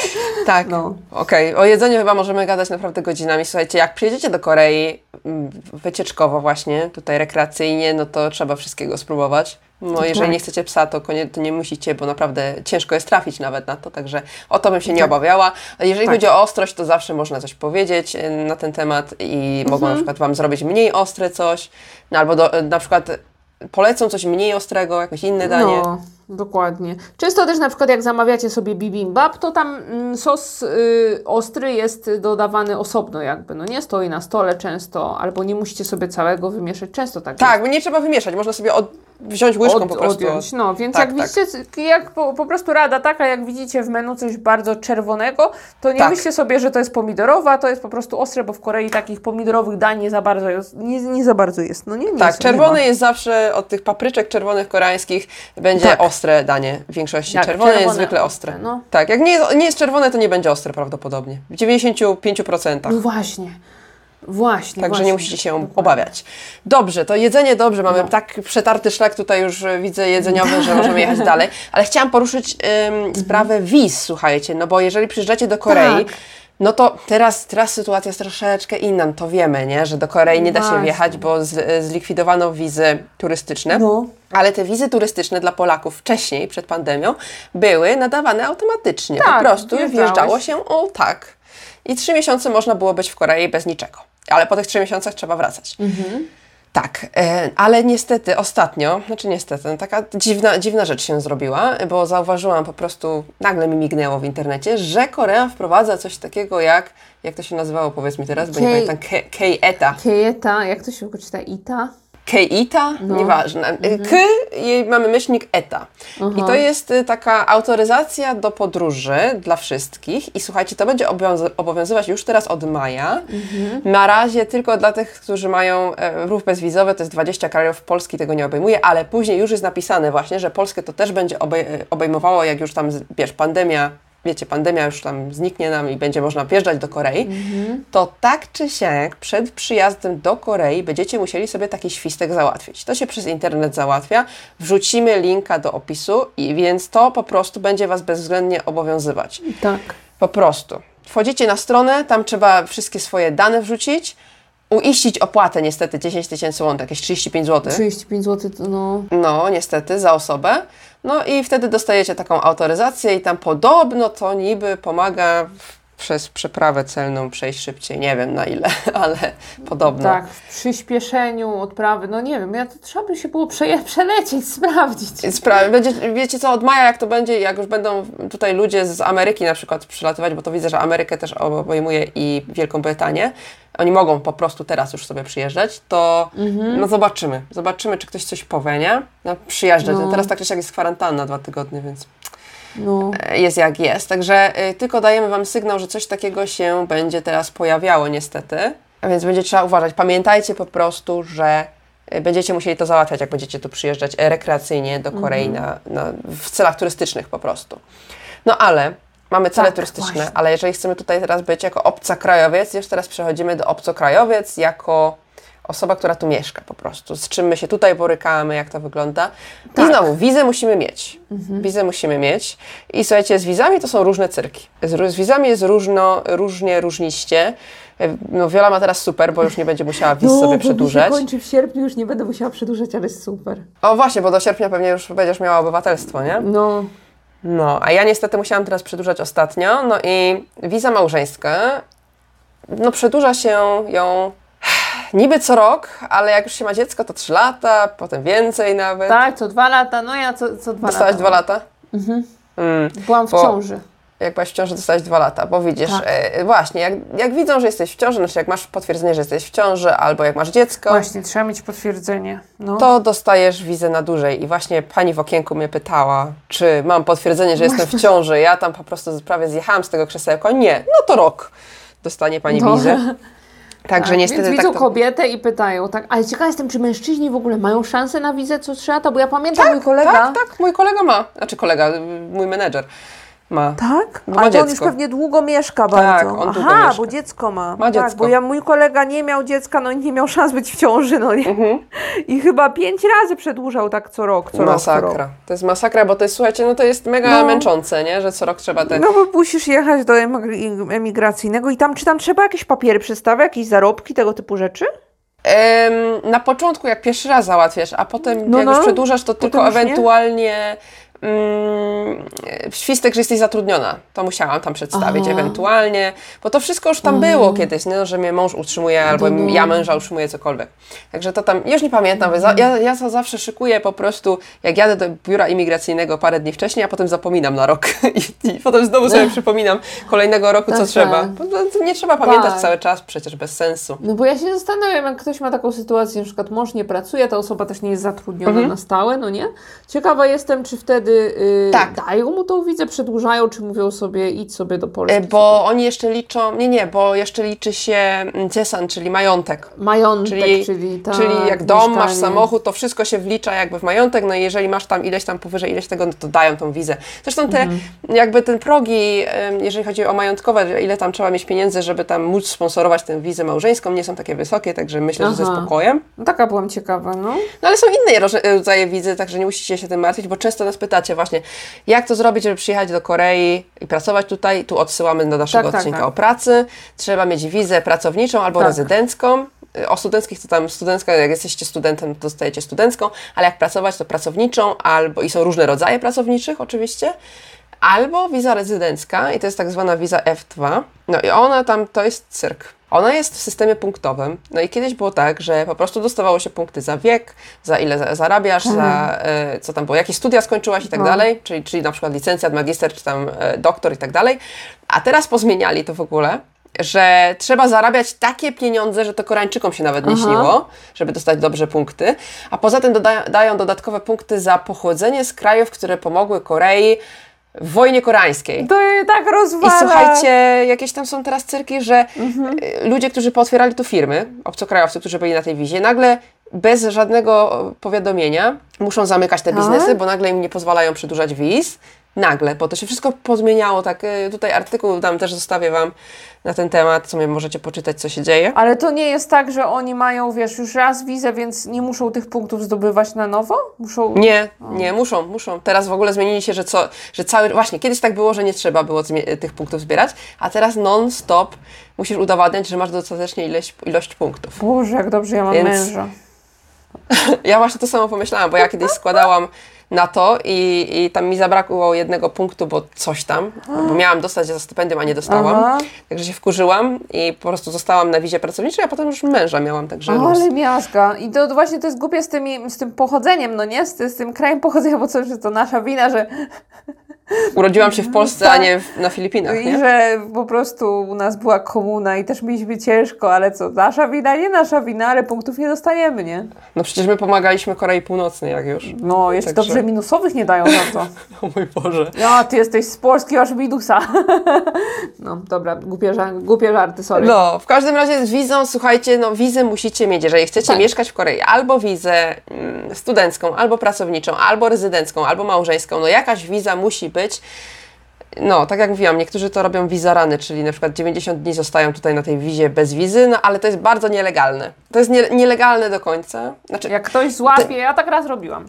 Tak. No. Okej, o jedzeniu chyba możemy gadać naprawdę godzinami. Słuchajcie, jak przyjedziecie do Korei mm, wycieczkowo właśnie, tutaj rekreacyjnie, no to trzeba wszystkiego spróbować. No jeżeli tak. nie chcecie psa, to, konie, to nie musicie, bo naprawdę ciężko jest trafić nawet na to, także o to bym się nie Tak. obawiała. Jeżeli Tak. chodzi o ostrość, to zawsze można coś powiedzieć e, na ten temat i mogą Mhm. na przykład Wam zrobić mniej ostre coś, no albo do, na przykład polecą coś mniej ostrego, jakieś inne danie. No, dokładnie. Często też na przykład jak zamawiacie sobie bibimbap, to tam mm, sos y, ostry jest dodawany osobno jakby, no nie stoi na stole często, albo nie musicie sobie całego wymieszać, często tak jest. Tak, bo nie trzeba wymieszać, można sobie od, wziąć łyżką Od, po prostu. odjąć. No, więc Tak, jak tak. widzicie, jak po, po prostu rada taka, jak widzicie w menu coś bardzo czerwonego, to nie Tak. myślcie sobie, że to jest pomidorowa, to jest po prostu ostre, bo w Korei takich pomidorowych dań nie za bardzo jest. Nie, nie za bardzo jest. No nie, nie Tak, jest, czerwony nie jest zawsze od tych papryczek czerwonych koreańskich będzie Tak. ostre danie w większości. Tak, czerwone, jest czerwone zwykle ostre, ostre. no. Tak, jak nie jest, nie jest czerwone, to nie będzie ostre prawdopodobnie. W 95%. No właśnie. Właśnie. Także właśnie. nie musicie się Dokładnie. obawiać. Dobrze, to jedzenie dobrze. Mamy No. tak przetarty szlak tutaj już e, widzę jedzeniowy, że możemy jechać dalej. Ale chciałam poruszyć ym, sprawę wiz, słuchajcie, no bo jeżeli przyjeżdżacie do Korei, Mhm. Tak. no to teraz, teraz sytuacja jest troszeczkę inna, no to wiemy, nie? że do Korei nie da się wjechać, bo z, zlikwidowano wizy turystyczne. No. Ale te wizy turystyczne dla Polaków wcześniej, przed pandemią, były nadawane automatycznie. Tak, po prostu wjeżdżało się o tak. I trzy miesiące można było być w Korei bez niczego. Ale po tych trzech miesiącach trzeba wracać. Mhm. Tak, e, ale niestety ostatnio, znaczy niestety, no taka dziwna, dziwna rzecz się zrobiła, bo zauważyłam po prostu, nagle mi mignęło w internecie, że Korea wprowadza coś takiego jak, jak to się nazywało, powiedz mi teraz, bo nie Kei- pamiętam, Ke- Kei-eta. Kieta, jak to się czyta? Ita? Keita? No. Nieważne. Mhm. K i mamy myślnik ETA. I to jest y, taka autoryzacja do podróży dla wszystkich. I słuchajcie, to będzie obowiązy- obowiązywać już teraz od maja. Mhm. Na razie tylko dla tych, którzy mają e, ruch bezwizowy, to jest 20 krajów, Polski tego nie obejmuje, ale później już jest napisane właśnie, że Polskę to też będzie obej- obejmowało, jak już tam, wiesz, pandemia wiecie, pandemia już tam zniknie nam i będzie można wjeżdżać do Korei, to tak czy siak przed przyjazdem do Korei będziecie musieli sobie taki świstek załatwić. To się przez internet załatwia. Wrzucimy linka do opisu i więc to po prostu będzie Was bezwzględnie obowiązywać. Tak. Po prostu. Wchodzicie na stronę, tam trzeba wszystkie swoje dane wrzucić, uiścić opłatę niestety 10 tysięcy won, jakieś 35 zł. 35 zł to no... No, niestety, za osobę. No i wtedy dostajecie taką autoryzację i tam podobno to niby pomaga w- przez przeprawę celną przejść szybciej. Nie wiem na ile, ale podobno. Tak, w przyspieszeniu odprawy, no nie wiem, ja to trzeba by się było przeje- przelecieć, sprawdzić. Spra- będzie, wiecie co, od maja jak to będzie, jak już będą tutaj ludzie z Ameryki na przykład przylatywać, bo to widzę, że Amerykę też obejmuje i Wielką Brytanię, oni mogą po prostu teraz już sobie przyjeżdżać, to Mhm. no zobaczymy. Zobaczymy, czy ktoś coś powie, nie? No przyjeżdżać. No. No. Teraz tak czy siak jest kwarantanna dwa tygodnie, więc No, e, jest jak jest. Także y, tylko dajemy Wam sygnał, że coś takiego się będzie teraz pojawiało niestety. A więc będzie trzeba uważać. Pamiętajcie po prostu, że y, będziecie musieli to załatwiać, jak będziecie tu przyjeżdżać rekreacyjnie do Korei na, na, w celach turystycznych po prostu. No ale mamy cele Tak, turystyczne, właśnie. ale jeżeli chcemy tutaj teraz być jako obcokrajowiec, już teraz przechodzimy do obcokrajowiec jako osoba, która tu mieszka po prostu. Z czym my się tutaj borykamy, jak to wygląda. I Tak. znowu, wizę musimy mieć. Wizę musimy mieć. I słuchajcie, z wizami to są różne cyrki. Z, z wizami jest różno, różnie, różniście. E, No Wiola ma teraz super, bo już nie będzie musiała wiz no sobie przedłużać. się kończy w sierpniu, już nie będę musiała przedłużać, ale jest super. O właśnie, bo do sierpnia pewnie już będziesz miała obywatelstwo, nie? No, No, a ja niestety musiałam teraz przedłużać ostatnio, no i wiza małżeńska, no przedłuża się ją niby co rok, ale jak już się ma dziecko, to 3 lata, potem więcej nawet. tak, co dwa lata, no ja co, co dwa Dostałaś lata. dwa lata? Mm. Byłam w Bo- ciąży. jak byłaś w ciąży, dostałeś dwa lata, bo widzisz, Tak. e, właśnie, jak, jak widzą, że jesteś w ciąży, znaczy jak masz potwierdzenie, że jesteś w ciąży, albo jak masz dziecko, Właśnie, trzeba mieć potwierdzenie. No. to dostajesz wizę na dłużej. I właśnie pani w okienku mnie pytała, czy mam potwierdzenie, że jestem w ciąży. Ja tam po prostu prawie zjechałam z tego krzesełka. Nie, no to rok dostanie pani No. wizę. Także Tak, niestety Więc tak widzą to... kobietę i pytają, tak, ale ciekawa jestem, czy mężczyźni w ogóle mają szansę na wizę, co trzeba, bo ja pamiętam mój kolega. Tak, tak, mój kolega ma. Znaczy kolega, mój menedżer ma. Tak? Bo Ale on już pewnie długo mieszka bardzo. on długo Aha, mieszka. bo dziecko ma. Ma Tak, dziecko. bo ja, mój kolega nie miał dziecka, no i nie miał szans być w ciąży, no nie? Mhm. I chyba pięć razy przedłużał tak co rok, co rok, Masakra. rok. To jest masakra, bo to jest, słuchajcie, no to jest mega No. męczące, nie? Że co rok trzeba te... No bo musisz jechać do emig- emigracyjnego i tam, czy tam trzeba jakieś papiery przedstawiać, jakieś zarobki, tego typu rzeczy? Na początku, jak pierwszy raz załatwiasz, a potem No, jak no. już przedłużasz, to tylko już nie? Mm, świstek, że jesteś zatrudniona. To musiałam tam przedstawić Aha. ewentualnie, bo to wszystko już tam było kiedyś, nie? że mnie mąż utrzymuje albo No, no. ja męża utrzymuję cokolwiek. Także to tam, już nie pamiętam, za, ja, ja to zawsze szykuję po prostu, jak jadę do biura imigracyjnego parę dni wcześniej, a potem zapominam na rok i, i potem znowu sobie przypominam kolejnego roku, co Tak, trzeba. tak. Bo to, to nie trzeba pamiętać Tak. cały czas, przecież bez sensu. No bo ja się zastanawiam, jak ktoś ma taką sytuację, na przykład mąż nie pracuje, ta osoba też nie jest zatrudniona na stałe, no nie? Ciekawa jestem, czy wtedy y, Tak. dają mu tą wizę, przedłużają, czy mówią sobie idź sobie do Polski. E, Bo oni jeszcze liczą, nie, nie, bo jeszcze liczy się mm, dziesan, czyli majątek. Majątek, Czyli, czyli, tak, czyli jak dom, masz mieszkanie. samochód, to wszystko się wlicza jakby w majątek, no i jeżeli masz tam ileś tam powyżej ileś tego, no to dają tą wizę. Zresztą te, Mhm. jakby ten progi, jeżeli chodzi o majątkowe, ile tam trzeba mieć pieniędzy, żeby tam móc sponsorować tę wizę małżeńską, nie są takie wysokie, także myślę, że ze Aha. spokojem. No, taka byłam ciekawa, no. No ale są inne rodzaje wizy, także nie musicie się tym martwić, bo często nas pytacie właśnie, jak to zrobić, żeby przyjechać do Korei i pracować tutaj. Tu odsyłamy do naszego Tak, tak, odcinka tak. o pracy. Trzeba mieć wizę pracowniczą albo Tak. rezydencką. Y, O studenckich to tam studencka, jak jesteście studentem, to dostajecie studencką, ale jak pracować, to pracowniczą, albo i są różne rodzaje pracowniczych oczywiście. Albo wiza rezydencka i to jest tak zwana wiza F2. No i ona tam to jest cyrk. Ona jest w systemie punktowym. No i kiedyś było tak, że po prostu dostawało się punkty za wiek, za ile za- zarabiasz, za e, co tam było, jakie studia skończyłaś i tak No. dalej, czyli, czyli na przykład licencjat, magister, czy tam e, doktor i tak dalej. A teraz pozmieniali to w ogóle, że trzeba zarabiać takie pieniądze, że to Koreańczykom się nawet nie Aha. śniło, żeby dostać dobrze punkty. A poza tym dają dodatkowe punkty za pochodzenie z krajów, które pomogły Korei w wojnie koreańskiej. To je tak I rozwala. słuchajcie, jakieś tam są teraz cyrki, że Mhm. y, ludzie, którzy pootwierali tu firmy, obcokrajowcy, którzy byli na tej wizie, nagle bez żadnego powiadomienia muszą zamykać te Tak? biznesy, bo nagle im nie pozwalają przedłużać wiz. Nagle, bo to się wszystko pozmieniało. Tak, y, tutaj artykuł tam też zostawię Wam na ten temat, co mnie możecie poczytać, co się dzieje. Ale to nie jest tak, że oni mają, wiesz, już raz wizę, więc nie muszą tych punktów zdobywać na nowo? Muszą... Nie, nie, muszą, muszą. Teraz w ogóle zmienili się, że, co, że cały, właśnie kiedyś tak było, że nie trzeba było zmie- tych punktów zbierać, a teraz non-stop musisz udowadniać, że masz dostatecznie ilość, ilość punktów. Boże, jak dobrze ja mam Więc- męża. Ja właśnie to samo pomyślałam, bo ja kiedyś składałam na to i, i tam mi zabrakło jednego punktu, bo coś tam, bo miałam dostać za stypendium, a nie dostałam. Aha. Także się wkurzyłam i po prostu zostałam na wizie pracowniczej, a potem już męża miałam, także O, ale miazga. I to właśnie to jest głupie z, tymi, z tym pochodzeniem, no nie? Z, z tym krajem pochodzenia, bo co, że to nasza wina, że, Urodziłam się w Polsce, a nie na Filipinach, i nie? że po prostu u nas była komuna i też mieliśmy ciężko, ale co, nasza wina, nie nasza wina, ale punktów nie dostaniemy, nie? No przecież my pomagaliśmy Korei Północnej, jak już. No, jeszcze Także- dobrze minusowych nie dają za to. O mój Boże. Ja, ty jesteś z Polski, aż minusa. No, dobra, głupie, ża- głupie żarty, sorry. No, w każdym razie z wizą, słuchajcie, no wizę musicie mieć, jeżeli chcecie Tak. mieszkać w Korei, albo wizę mm, studencką, albo pracowniczą, albo rezydencką, albo małżeńską, no jakaś wiza musi być. No, tak jak mówiłam, niektórzy to robią wizarany, czyli na przykład 90 dni zostają tutaj na tej wizie bez wizy, no ale to jest bardzo nielegalne. To jest nie, nielegalne do końca. Znaczy, Jak ktoś złapie, ja tak raz robiłam.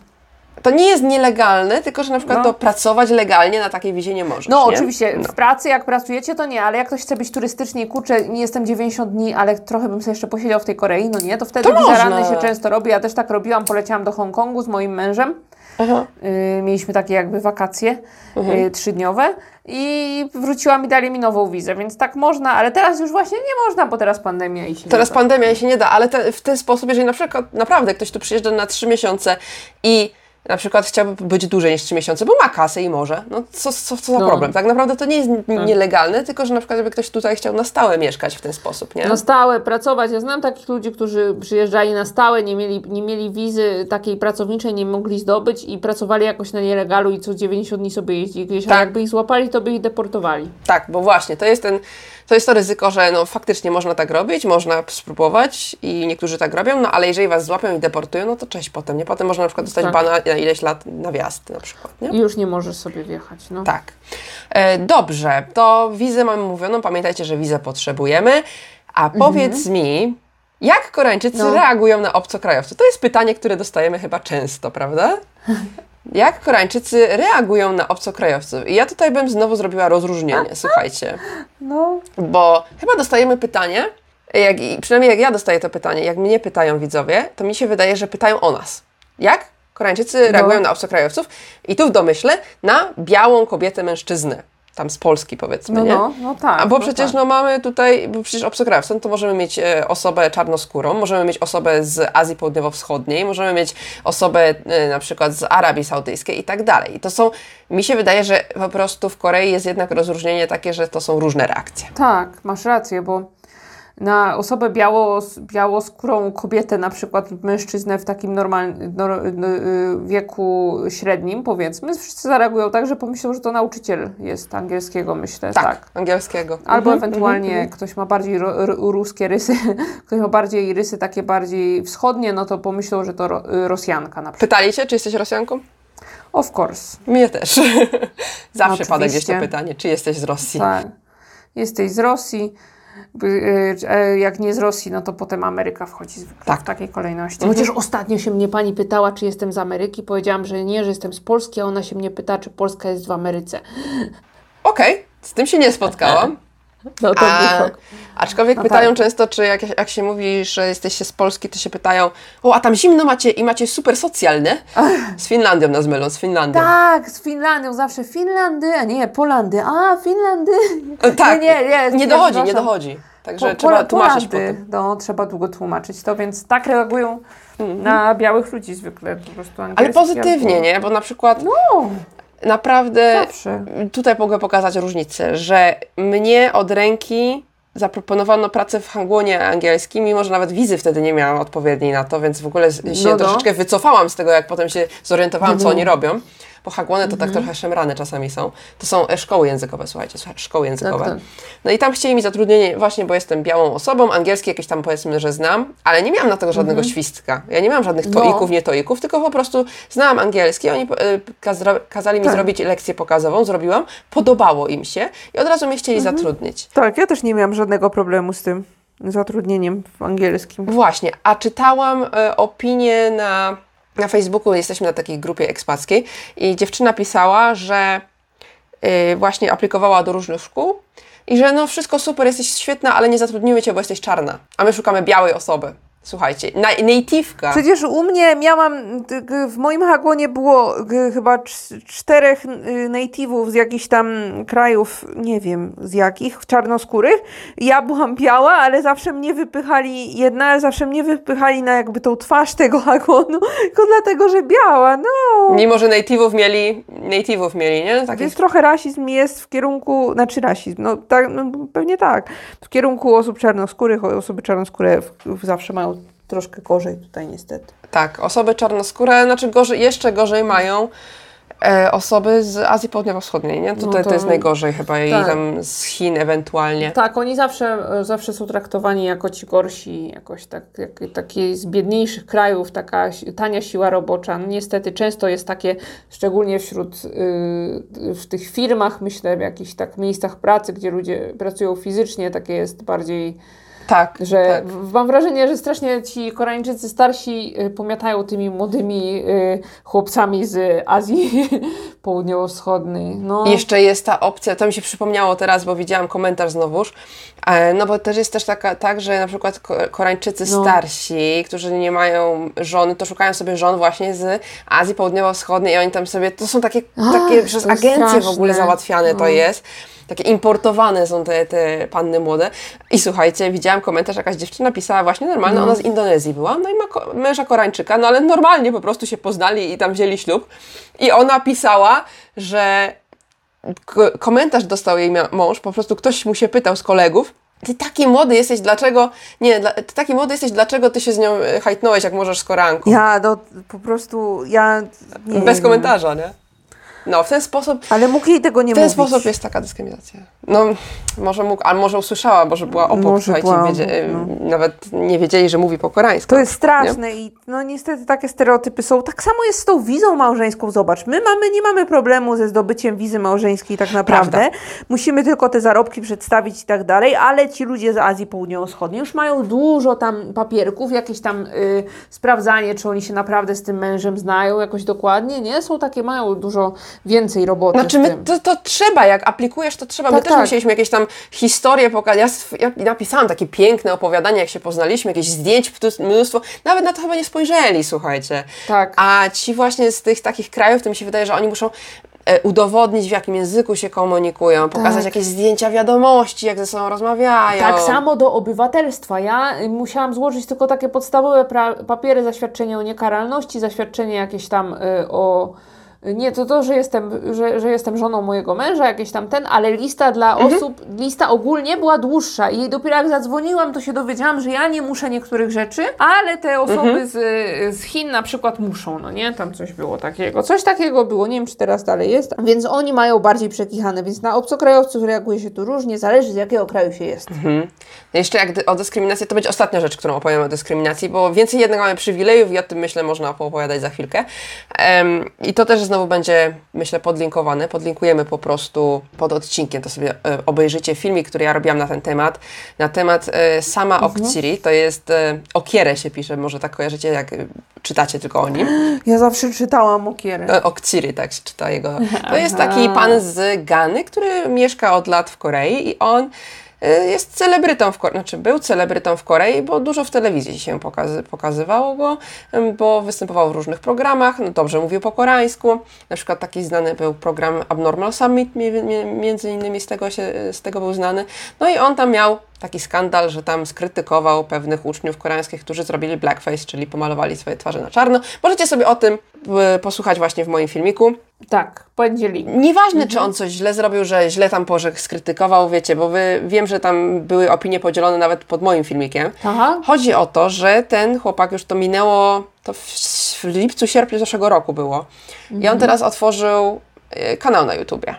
To nie jest nielegalne, tylko że na przykład No. to pracować legalnie na takiej wizie nie możesz. No, nie? oczywiście, No. w pracy jak pracujecie, to nie, ale jak ktoś chce być turystycznie, kurczę, nie jestem 90 dni, ale trochę bym sobie jeszcze posiedział w tej Korei, no nie, to wtedy To można. się często robi. Ja też tak robiłam, poleciałam do Hongkongu z moim mężem. Yy, mieliśmy takie jakby wakacje Mhm. yy, trzydniowe i wróciłam i dali mi nową wizę, więc tak można, ale teraz już właśnie nie można, bo teraz pandemia i się Teraz nie da. pandemia i się nie da, ale te, w ten sposób, jeżeli na przykład naprawdę ktoś tu przyjeżdża na trzy miesiące i na przykład chciałby być dłużej niż 3 miesiące, bo ma kasę i może. No co, co, co za No. problem? Tak naprawdę to nie jest n- nielegalne, tylko że na przykład jakby ktoś tutaj chciał na stałe mieszkać w ten sposób, nie? Na stałe pracować. Ja znam takich ludzi, którzy przyjeżdżali na stałe, nie mieli, nie mieli wizy takiej pracowniczej, nie mogli zdobyć i pracowali jakoś na nielegalu i co 90 dni sobie jeździli gdzieś, a Tak. jakby ich złapali, to by ich deportowali. Tak, bo właśnie, to jest ten, to jest to ryzyko, że no faktycznie można tak robić, można spróbować i niektórzy tak robią, no ale jeżeli was złapią i deportują, no to cześć potem, nie? Potem można na przykład dostać Tak. bana na ileś lat na wjazd na przykład, nie? I już nie możesz sobie wjechać. No. Tak. E, dobrze, to wizę mamy mówioną, pamiętajcie, że wizę potrzebujemy, a powiedz mi, jak Koreańczycy No. reagują na obcokrajowców? To jest pytanie, które dostajemy chyba często, prawda? Jak Koreańczycy reagują na obcokrajowców? I ja tutaj bym znowu zrobiła rozróżnienie, słuchajcie. no. Bo chyba dostajemy pytanie, jak, przynajmniej jak ja dostaję to pytanie, jak mnie pytają widzowie, to mi się wydaje, że pytają o nas. Jak Koreańczycy reagują na obcokrajowców? I tu w domyśle na białą kobietę mężczyznę. Tam z Polski powiedzmy, No, nie? no, no tak. A bo no przecież tak. no mamy tutaj, bo przecież obcokrajowcem to możemy mieć e, osobę czarnoskórą, możemy mieć osobę z Azji Południowo-Wschodniej, możemy mieć osobę e, na przykład z Arabii Saudyjskiej i tak dalej. I to są, mi się wydaje, że po prostu w Korei jest jednak rozróżnienie takie, że to są różne reakcje. Tak, masz rację, bo na osobę biało, białoskórą kobietę, na przykład mężczyznę w takim normalnym wieku średnim, powiedzmy, wszyscy zareagują tak, że pomyślą, że to nauczyciel jest angielskiego, myślę. Tak, tak. angielskiego. Albo Mhm, ewentualnie mhm, ktoś ma bardziej ro, ro, ruskie rysy, ktoś ma bardziej rysy takie bardziej wschodnie, no to pomyślą, że to ro, Rosjanka na przykład. Pytali cię, czy jesteś Rosjanką? Of course. Mnie też. Zawsze pada gdzieś to Oczywiście. pytanie, czy jesteś z Rosji. Tak. Jesteś z Rosji. Y, e, Jak nie z Rosji, no to potem Ameryka wchodzi zwykle Tak. w takiej kolejności. Chociaż ostatnio się mnie pani pytała, czy jestem z Ameryki. Powiedziałam, że nie, że jestem z Polski, a ona się mnie pyta, czy Polska jest w Ameryce. Okej, z tym się nie spotkałam. No to A, był aczkolwiek No pytają tak. często, czy jak, jak się mówi, że jesteście z Polski, to się pytają, o, a tam zimno macie i macie super socjalne. Z Finlandią nas mylą, z Finlandią. Tak, z Finlandią zawsze Finlandy, a nie Polandy. A, Finlandy. E, Tak, nie, nie, nie, nie dochodzi, nie dochodzi. Także Po- trzeba tłumaczyć potem. No, trzeba długo tłumaczyć to, więc tak reagują na białych ludzi zwykle, po prostu. Ale pozytywnie, albo- nie? Bo na przykład No, naprawdę zawsze. tutaj mogę pokazać różnicę, że mnie od ręki zaproponowano pracę w hangłonie angielskim, mimo że nawet wizy wtedy nie miałam odpowiedniej na to, więc w ogóle się No, no. troszeczkę wycofałam z tego, jak potem się zorientowałam, co oni robią. Bo hangłony to Mhm. tak trochę szemrane czasami są. To są e, szkoły językowe, słuchajcie, słuchaj, szkoły językowe. tak. No i tam chcieli mi zatrudnienie właśnie, bo jestem białą osobą, angielski jakieś tam powiedzmy, że znam, ale nie miałam na tego żadnego świstka. Ja nie miałam żadnych Mhm. No. toików, nie toików, tylko po prostu znałam angielski, oni kazra- kazali mi Tak. zrobić lekcję pokazową, zrobiłam, podobało im się i od razu mnie chcieli Mhm. zatrudnić. Tak, ja też nie miałam żadnego problemu z tym zatrudnieniem w angielskim. Właśnie, a czytałam e, opinię na, na Facebooku, jesteśmy na takiej grupie ekspackiej i dziewczyna pisała, że e, właśnie aplikowała do różnych szkół i że no wszystko super, jesteś świetna, ale nie zatrudnimy Cię, bo jesteś czarna, a my szukamy białej osoby. Słuchajcie, na, native'ka. Przecież u mnie miałam, w moim hagonie było chyba cz- czterech native'ów z jakichś tam krajów, nie wiem z jakich, czarnoskórych. Ja byłam biała, ale zawsze mnie wypychali, jedna, ale zawsze mnie wypychali na jakby tą twarz tego hagonu, tylko dlatego, że biała, no. Mimo, że native'ów mieli, native'ów mieli, nie? Takich Więc trochę rasizm jest w kierunku, znaczy rasizm, no, tak, no pewnie tak, w kierunku osób czarnoskórych, osoby czarnoskóre w, w zawsze mają troszkę gorzej tutaj niestety. Tak, osoby czarnoskóre, znaczy gorzej, jeszcze gorzej mają e, osoby z Azji Południowo-Wschodniej, nie? Tutaj to, to- jest najgorzej chyba i tak. tam z Chin ewentualnie. Tak, oni zawsze, zawsze są traktowani jako ci gorsi, jakoś tak, jak, taki z biedniejszych krajów, taka tania siła robocza. No, niestety często jest takie, szczególnie wśród, y, w tych firmach, myślę, w jakichś tak miejscach pracy, gdzie ludzie pracują fizycznie, takie jest bardziej, Tak, że tak. w- mam wrażenie, że strasznie ci Koreańczycy starsi y, pomiatają tymi młodymi y, chłopcami z Azji Południowo-Wschodniej. No. Jeszcze jest ta opcja, to mi się przypomniało teraz, bo widziałam komentarz znowuż, e, no bo też jest też taka, tak, że na przykład ko- Koreańczycy No. starsi, którzy nie mają żony, to szukają sobie żon właśnie z Azji Południowo-Wschodniej i oni tam sobie, to są takie, A, takie przez to agencje w straszne. ogóle załatwiane to No. jest. Takie importowane są te, te panny młode. I słuchajcie, widziałam komentarz, jakaś dziewczyna pisała właśnie normalnie, ona z Indonezji była, no i ma ko- męża Koreańczyka, no ale normalnie po prostu się poznali i tam wzięli ślub. I ona pisała, że komentarz dostał jej mąż, po prostu ktoś mu się pytał z kolegów, ty taki młody jesteś, dlaczego, nie, dla, ty taki młody jesteś, dlaczego ty się z nią e, hajtnąłeś, jak możesz z Koreanką? Ja, no po prostu, ja nie Bez wiem. komentarza, nie? No, w ten sposób, Ale mógł jej tego nie w ten mówić. sposób jest taka dyskryminacja. No, może mógł, a może usłyszała, może była obok, Może była wiedzie, no. nawet nie wiedzieli, że mówi po koreańsku. To jest straszne i no niestety takie stereotypy są. Tak samo jest z tą wizą małżeńską. Zobacz, my mamy, nie mamy problemu ze zdobyciem wizy małżeńskiej tak naprawdę. Prawda. Musimy tylko te zarobki przedstawić i tak dalej, ale ci ludzie z Azji Południowo-Wschodniej już mają dużo tam papierków, jakieś tam y, sprawdzanie, czy oni się naprawdę z tym mężem znają jakoś dokładnie, nie? Są takie, mają dużo więcej roboty Znaczy, my, to, to trzeba, jak aplikujesz, to trzeba. my Tak, też tak. musieliśmy jakieś tam historie pokazać. Ja, ja napisałam takie piękne opowiadanie, jak się poznaliśmy, jakieś zdjęć, mnóstwo. Nawet na to chyba nie spojrzeli, słuchajcie. Tak. A ci właśnie z tych takich krajów, to mi się wydaje, że oni muszą e, udowodnić, w jakim języku się komunikują, pokazać Tak. jakieś zdjęcia wiadomości, jak ze sobą rozmawiają. Tak samo do obywatelstwa. Ja y, musiałam złożyć tylko takie podstawowe papiery, zaświadczenie o niekaralności, zaświadczenie jakieś tam y, o. Nie, to to, że jestem, że, że jestem żoną mojego męża, jakieś tam ten, ale lista dla osób, lista ogólnie była dłuższa i dopiero jak zadzwoniłam, to się dowiedziałam, że ja nie muszę niektórych rzeczy, ale te osoby z, z Chin na przykład muszą, no nie? Tam coś było takiego. Coś takiego było, nie wiem, czy teraz dalej jest. Więc oni mają bardziej przekichane, więc na obcokrajowców reaguje się tu różnie, zależy z jakiego kraju się jest. Mhm. Jeszcze jak o dyskryminacji, to będzie ostatnia rzecz, którą opowiem o dyskryminacji, bo więcej jednak mamy przywilejów i o tym myślę można poopowiadać za chwilkę. Em, I to też znowu będzie, myślę, podlinkowane. Podlinkujemy po prostu pod odcinkiem, to sobie e, obejrzycie filmik, który ja robiłam na ten temat. Na temat e, sama Mhm. Okciri, to jest e, Okierę się pisze, może tak kojarzycie, jak czytacie tylko o nim. Ja zawsze czytałam Okierę. Okciri, tak się czyta jego. To jest taki pan z Gany, który mieszka od lat w Korei i on jest celebrytą w znaczy był celebrytą w Korei, bo dużo w telewizji się pokazy, pokazywało go, bo występował w różnych programach, no dobrze mówił po koreańsku. Na przykład taki znany był program Abnormal Summit, mi- mi- między innymi z tego, się, z tego był znany. No i on tam miał taki skandal, że tam skrytykował pewnych uczniów koreańskich, którzy zrobili blackface, czyli pomalowali swoje twarze na czarno. Możecie sobie o tym e, posłuchać właśnie w moim filmiku. Tak, będzie link. Nieważne, czy on coś źle zrobił, że źle tam Pożek skrytykował, wiecie, bo wy, wiem, że tam były opinie podzielone nawet pod moim filmikiem. Aha. Chodzi o to, że ten chłopak już to minęło, to w, w lipcu, sierpniu zeszłego roku było. I on teraz otworzył e, kanał na YouTubie.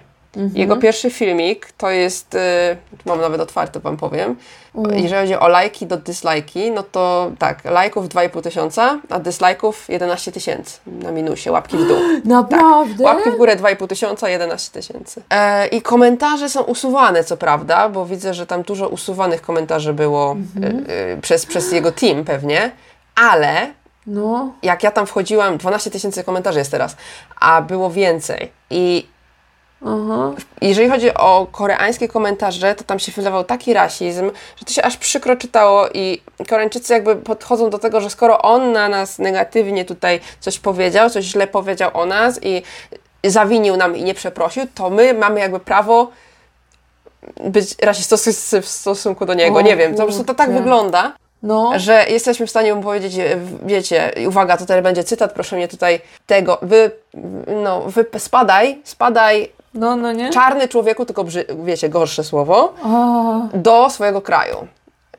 Jego pierwszy filmik to jest, e, mam nawet otwarty, wam powiem. Jeżeli chodzi o lajki do dislajki, no to tak, lajków 2,5 tysiąca, a dislajków 11 tysięcy na minusie, łapki w dół. Naprawdę? Łapki w górę 2,5 tysiąca, 11 tysięcy. E, I komentarze są usuwane, co prawda, bo widzę, że tam dużo usuwanych komentarzy było e, e, przez, przez jego team pewnie, ale No. jak ja tam wchodziłam, 12 tysięcy komentarzy jest teraz, a było więcej. I Aha. jeżeli chodzi o koreańskie komentarze, to tam się wylewał taki rasizm, że to się aż przykro czytało i Koreańczycy jakby podchodzą do tego, że skoro on na nas negatywnie tutaj coś powiedział, coś źle powiedział o nas i zawinił nam i nie przeprosił, to my mamy jakby prawo być rasistowscy w stosunku do niego. O nie wiem, to po prostu to tak wygląda, No. że jesteśmy w stanie mu powiedzieć, e, wiecie, uwaga, tutaj będzie cytat, proszę mnie tutaj tego, wy, no, wy spadaj, spadaj No, no nie? czarny człowieku, tylko wiecie, gorsze słowo, do swojego kraju.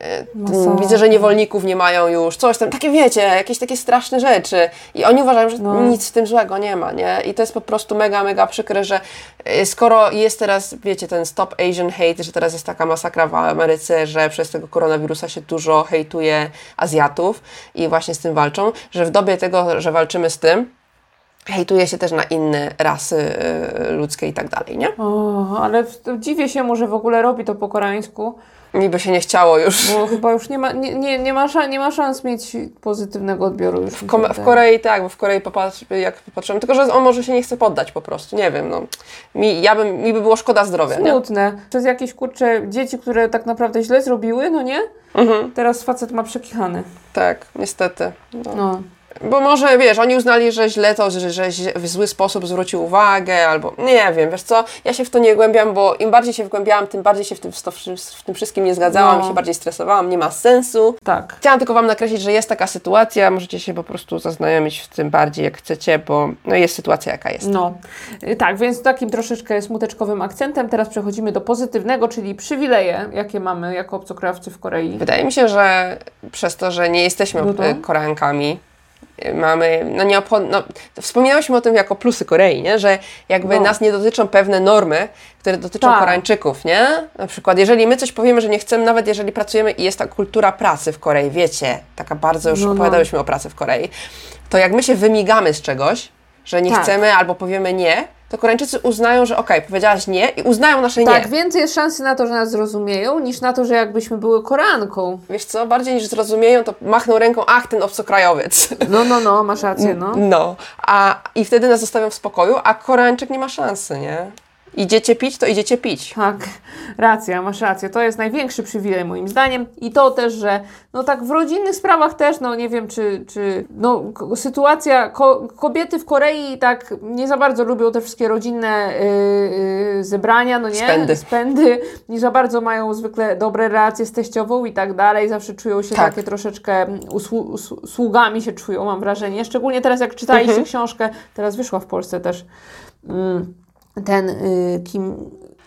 E, Masakra. Widzę, że niewolników nie mają już, coś tam, takie wiecie, jakieś takie straszne rzeczy. I oni uważają, że No. nic w tym złego nie ma, nie? I to jest po prostu mega, mega przykre, że e, skoro jest teraz, wiecie, ten Stop Asian Hate, że teraz jest taka masakra w Ameryce, że przez tego koronawirusa się dużo hejtuje Azjatów i właśnie z tym walczą, że w dobie tego, że walczymy z tym, hejtuje się też na inne rasy e, ludzkie i tak dalej, nie? o, ale dziwię się mu, że w ogóle robi to po koreańsku, Mi by się nie chciało już. bo chyba już nie ma, nie, nie, nie, ma, szans, nie ma szans mieć pozytywnego odbioru już. W, Kom- w Korei tak, bo w Korei popatrz, jak popatrzyłem, tylko że on może się nie chce poddać po prostu, nie wiem, no. Mi, ja bym, mi by było szkoda zdrowia, nie? Smutne. Przez jakieś kurcze dzieci, które tak naprawdę źle zrobiły, no nie? Mhm, Teraz facet ma przekichany. tak, niestety. No. No. Bo może, wiesz, oni uznali, że źle to, że, że w zły sposób zwrócił uwagę, albo nie wiem, wiesz co, ja się w to nie głębiam, bo im bardziej się wgłębiałam, tym bardziej się w tym, w tym wszystkim nie zgadzałam, No. się bardziej stresowałam, nie ma sensu. Tak. Chciałam tylko Wam nakreślić, że jest taka sytuacja, możecie się po prostu zaznajomić w tym bardziej jak chcecie, bo no, jest sytuacja jaka jest. No, Y, tak, więc takim troszeczkę smuteczkowym akcentem teraz przechodzimy do pozytywnego, czyli przywileje, jakie mamy jako obcokrajowcy w Korei. Wydaje mi się, że przez to, że nie jesteśmy No to? e, Koreankami, mamy, no nie obchod... no, wspominałyśmy o tym jako plusy Korei, nie? że jakby No. nas nie dotyczą pewne normy, które dotyczą Tak. Koreańczyków, nie? Na przykład, jeżeli my coś powiemy, że nie chcemy, nawet jeżeli pracujemy i jest ta kultura pracy w Korei, wiecie, taka bardzo już No, no. opowiadałyśmy o pracy w Korei, to jak my się wymigamy z czegoś, że nie Tak. chcemy albo powiemy nie, to Koreańczycy uznają, że okej, powiedziałaś nie i uznają nasze Tak, nie. więcej jest szansy na to, że nas zrozumieją, niż na to, że jakbyśmy były Koreanką. Wiesz co, bardziej niż zrozumieją, to machną ręką, ach, ten obcokrajowiec. No, no, no, masz rację, no. No, a, i wtedy nas zostawią w spokoju, a Koreańczyk nie ma szansy, nie? Idziecie pić, to idziecie pić. Tak, racja, masz rację. To jest największy przywilej moim zdaniem. I to też, że no tak w rodzinnych sprawach też, no nie wiem, czy, czy no sytuacja, ko, kobiety w Korei tak nie za bardzo lubią te wszystkie rodzinne y, y, zebrania, no nie? Spędy. Spędy. Nie za bardzo mają zwykle dobre relacje z teściową i tak dalej. Zawsze czują się Tak. takie troszeczkę usłu, usłu- sługami się czują, mam wrażenie. Szczególnie teraz, jak czytaliście Mhm. książkę, teraz wyszła w Polsce też, mm, ten y, Kim,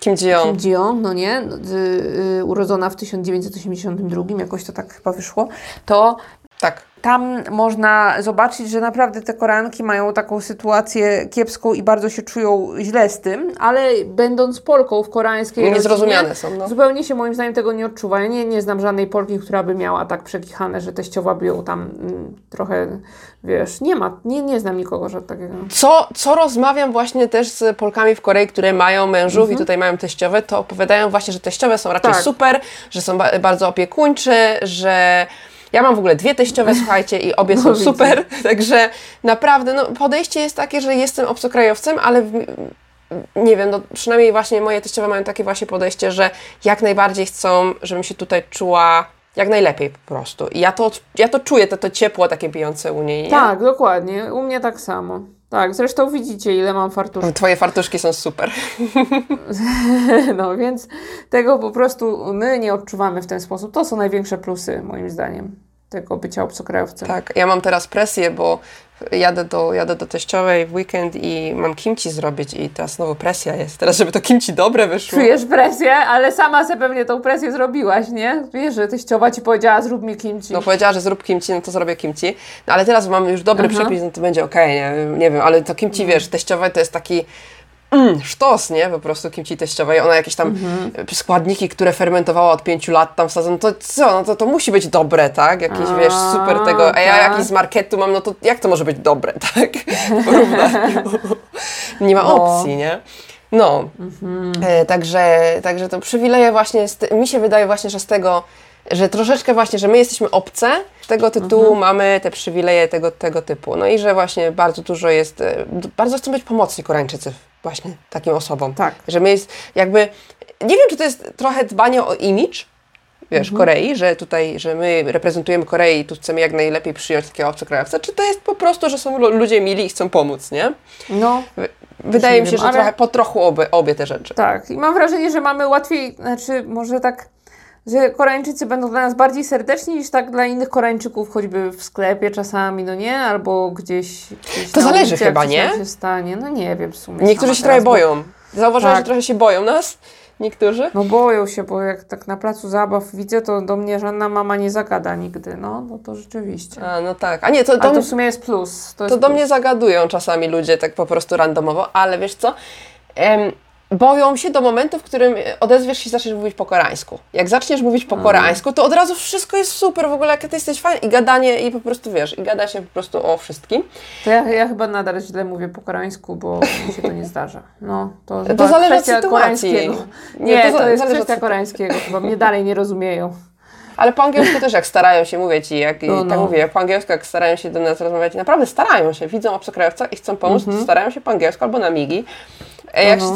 Kim Ji-young. Kim Ji-young, no nie, y, y, urodzona w 1982, jakoś to tak chyba wyszło, to Tak. Tam można zobaczyć, że naprawdę te Koreanki mają taką sytuację kiepską i bardzo się czują źle z tym, ale będąc Polką w koreańskiej Niezrozumiane rodzinie, są, no. Zupełnie się moim zdaniem tego nie odczuwa. Ja nie, nie znam żadnej Polki, która by miała tak przekichane, że teściowa by ją tam mm, trochę, wiesz, nie ma, nie, nie znam nikogo, że takiego. Co, co rozmawiam właśnie też z Polkami w Korei, które mają mężów i tutaj mają teściowe, to opowiadają właśnie, że teściowe są raczej Tak. super, że są ba- bardzo opiekuńcze, że ja mam w ogóle dwie teściowe, słuchajcie, i obie są No super, także naprawdę no, podejście jest takie, że jestem obcokrajowcem, ale w, nie wiem, no, przynajmniej właśnie moje teściowe mają takie właśnie podejście, że jak najbardziej chcą, żebym się tutaj czuła jak najlepiej po prostu. I ja to, ja to czuję, to, to ciepło takie bijące u niej. nie? Tak, dokładnie. U mnie tak samo. Tak, zresztą widzicie, ile mam fartuszków. Twoje fartuszki są super. No więc tego po prostu my nie odczuwamy w ten sposób. To są największe plusy, moim zdaniem, tego bycia obcokrajowcem. Tak, ja mam teraz presję, bo jadę do, jadę do teściowej w weekend i mam kimchi zrobić i teraz znowu presja jest. Teraz, żeby to kimchi dobre wyszło. Czujesz presję, ale sama sobie pewnie tą presję zrobiłaś, nie? Wiesz, że teściowa ci powiedziała, zrób mi kimchi. No powiedziała, że zrób kimchi, no to zrobię kimchi. No ale teraz mam już dobry Aha. Przepis, no to będzie okej, nie? nie wiem, ale to kimchi, wiesz, teściowe to jest taki mm, sztos, nie? Po prostu kimchi teściowej. Ona jakieś tam Mhm. składniki, które fermentowała od pięciu lat tam wsadzą, no to co? No to, to musi być dobre, tak? Jakieś, A, wiesz, super tego. A ja tak. jakieś z marketu mam, no to jak to może być dobre, tak? W porównaniu. nie ma No. opcji, nie? No, e, także, także to przywileje właśnie, mi się wydaje właśnie, że z tego, że troszeczkę właśnie, że my jesteśmy obce, z tego tytułu mamy te przywileje tego, tego typu. No i że właśnie bardzo dużo jest, e, bardzo chcą być pomocni Koreańczycy właśnie takim osobom. Tak. Że my jest jakby, nie wiem, czy to jest trochę dbanie o image, wiesz, Korei, że tutaj, że my reprezentujemy Koreę i tu chcemy jak najlepiej przyjąć takiego obcokrajowca, czy to jest po prostu, że są lu- ludzie mili i chcą pomóc, nie? No, Wydaje mi się, wiem, że ale- trochę po trochu obie, obie te rzeczy. tak. I mam wrażenie, że mamy łatwiej, znaczy może tak, że Koreańczycy będą dla nas bardziej serdeczni niż tak dla innych Koreańczyków, choćby w sklepie czasami, no nie? Albo gdzieś, gdzieś To zależy ulicy, chyba, nie? się stanie. No nie wiem w sumie. Niektórzy się trochę teraz, bo- boją. Zauważyłaś, Tak. że trochę się boją nas? Niektórzy? No boją się, bo jak tak na placu zabaw widzę, to do mnie żadna mama nie zagada nigdy, no, no to rzeczywiście. A, no tak. A nie, to, Ale to, to w sumie jest plus. To, to jest do plus. mnie zagadują czasami ludzie tak po prostu randomowo, ale wiesz co? Em, boją się do momentu, w którym odezwiesz się i zaczniesz mówić po koreańsku. Jak zaczniesz mówić po koreańsku, to od razu wszystko jest super, w ogóle jak ty jesteś fajny i gadanie i po prostu wiesz, i gada się po prostu o wszystkim. To ja, ja chyba nadal źle mówię po koreańsku, bo mi się to nie zdarza. No, to, chyba zależy od sytuacji. Nie, Nie, to to, jest zależy od kwestia koreańskiego, chyba mnie dalej nie rozumieją. Ale po angielsku też jak starają się, mówię Ci, jak, No, tak no. mówię, po angielsku jak starają się do nas rozmawiać, naprawdę starają się, widzą obcokrajowca i chcą pomóc, to starają się po angielsku albo na migi. E, Jak, się,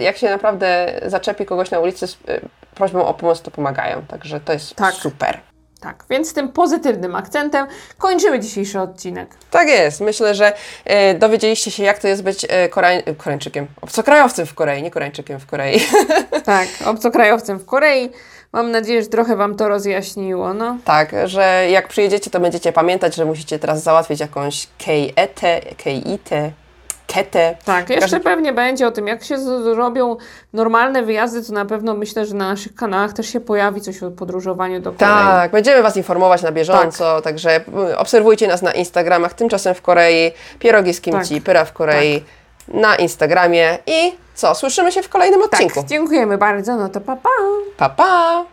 jak się naprawdę zaczepi kogoś na ulicy z e, prośbą o pomoc, to pomagają, także to jest Tak. super. Tak, więc tym pozytywnym akcentem kończymy dzisiejszy odcinek. Tak jest. Myślę, że e, dowiedzieliście się, jak to jest być e, Koreań, Koreańczykiem, obcokrajowcem w Korei, nie Koreańczykiem w Korei. Tak, obcokrajowcem w Korei. Mam nadzieję, że trochę Wam to rozjaśniło. No. tak, że jak przyjedziecie, to będziecie pamiętać, że musicie teraz załatwić jakąś keietę, keiite, ketę. Tak, jeszcze Każdy- pewnie będzie o tym, jak się z- robią normalne wyjazdy, to na pewno myślę, że na naszych kanałach też się pojawi coś o podróżowaniu do Korei. Tak, będziemy Was informować na bieżąco, także y, obserwujcie nas na Instagramach, tymczasem w Korei, pierogi z kimchi, Tak. pyra w Korei, na Instagramie i co, słyszymy się w kolejnym Tak, odcinku. dziękujemy bardzo, no to pa pa! Pa, pa!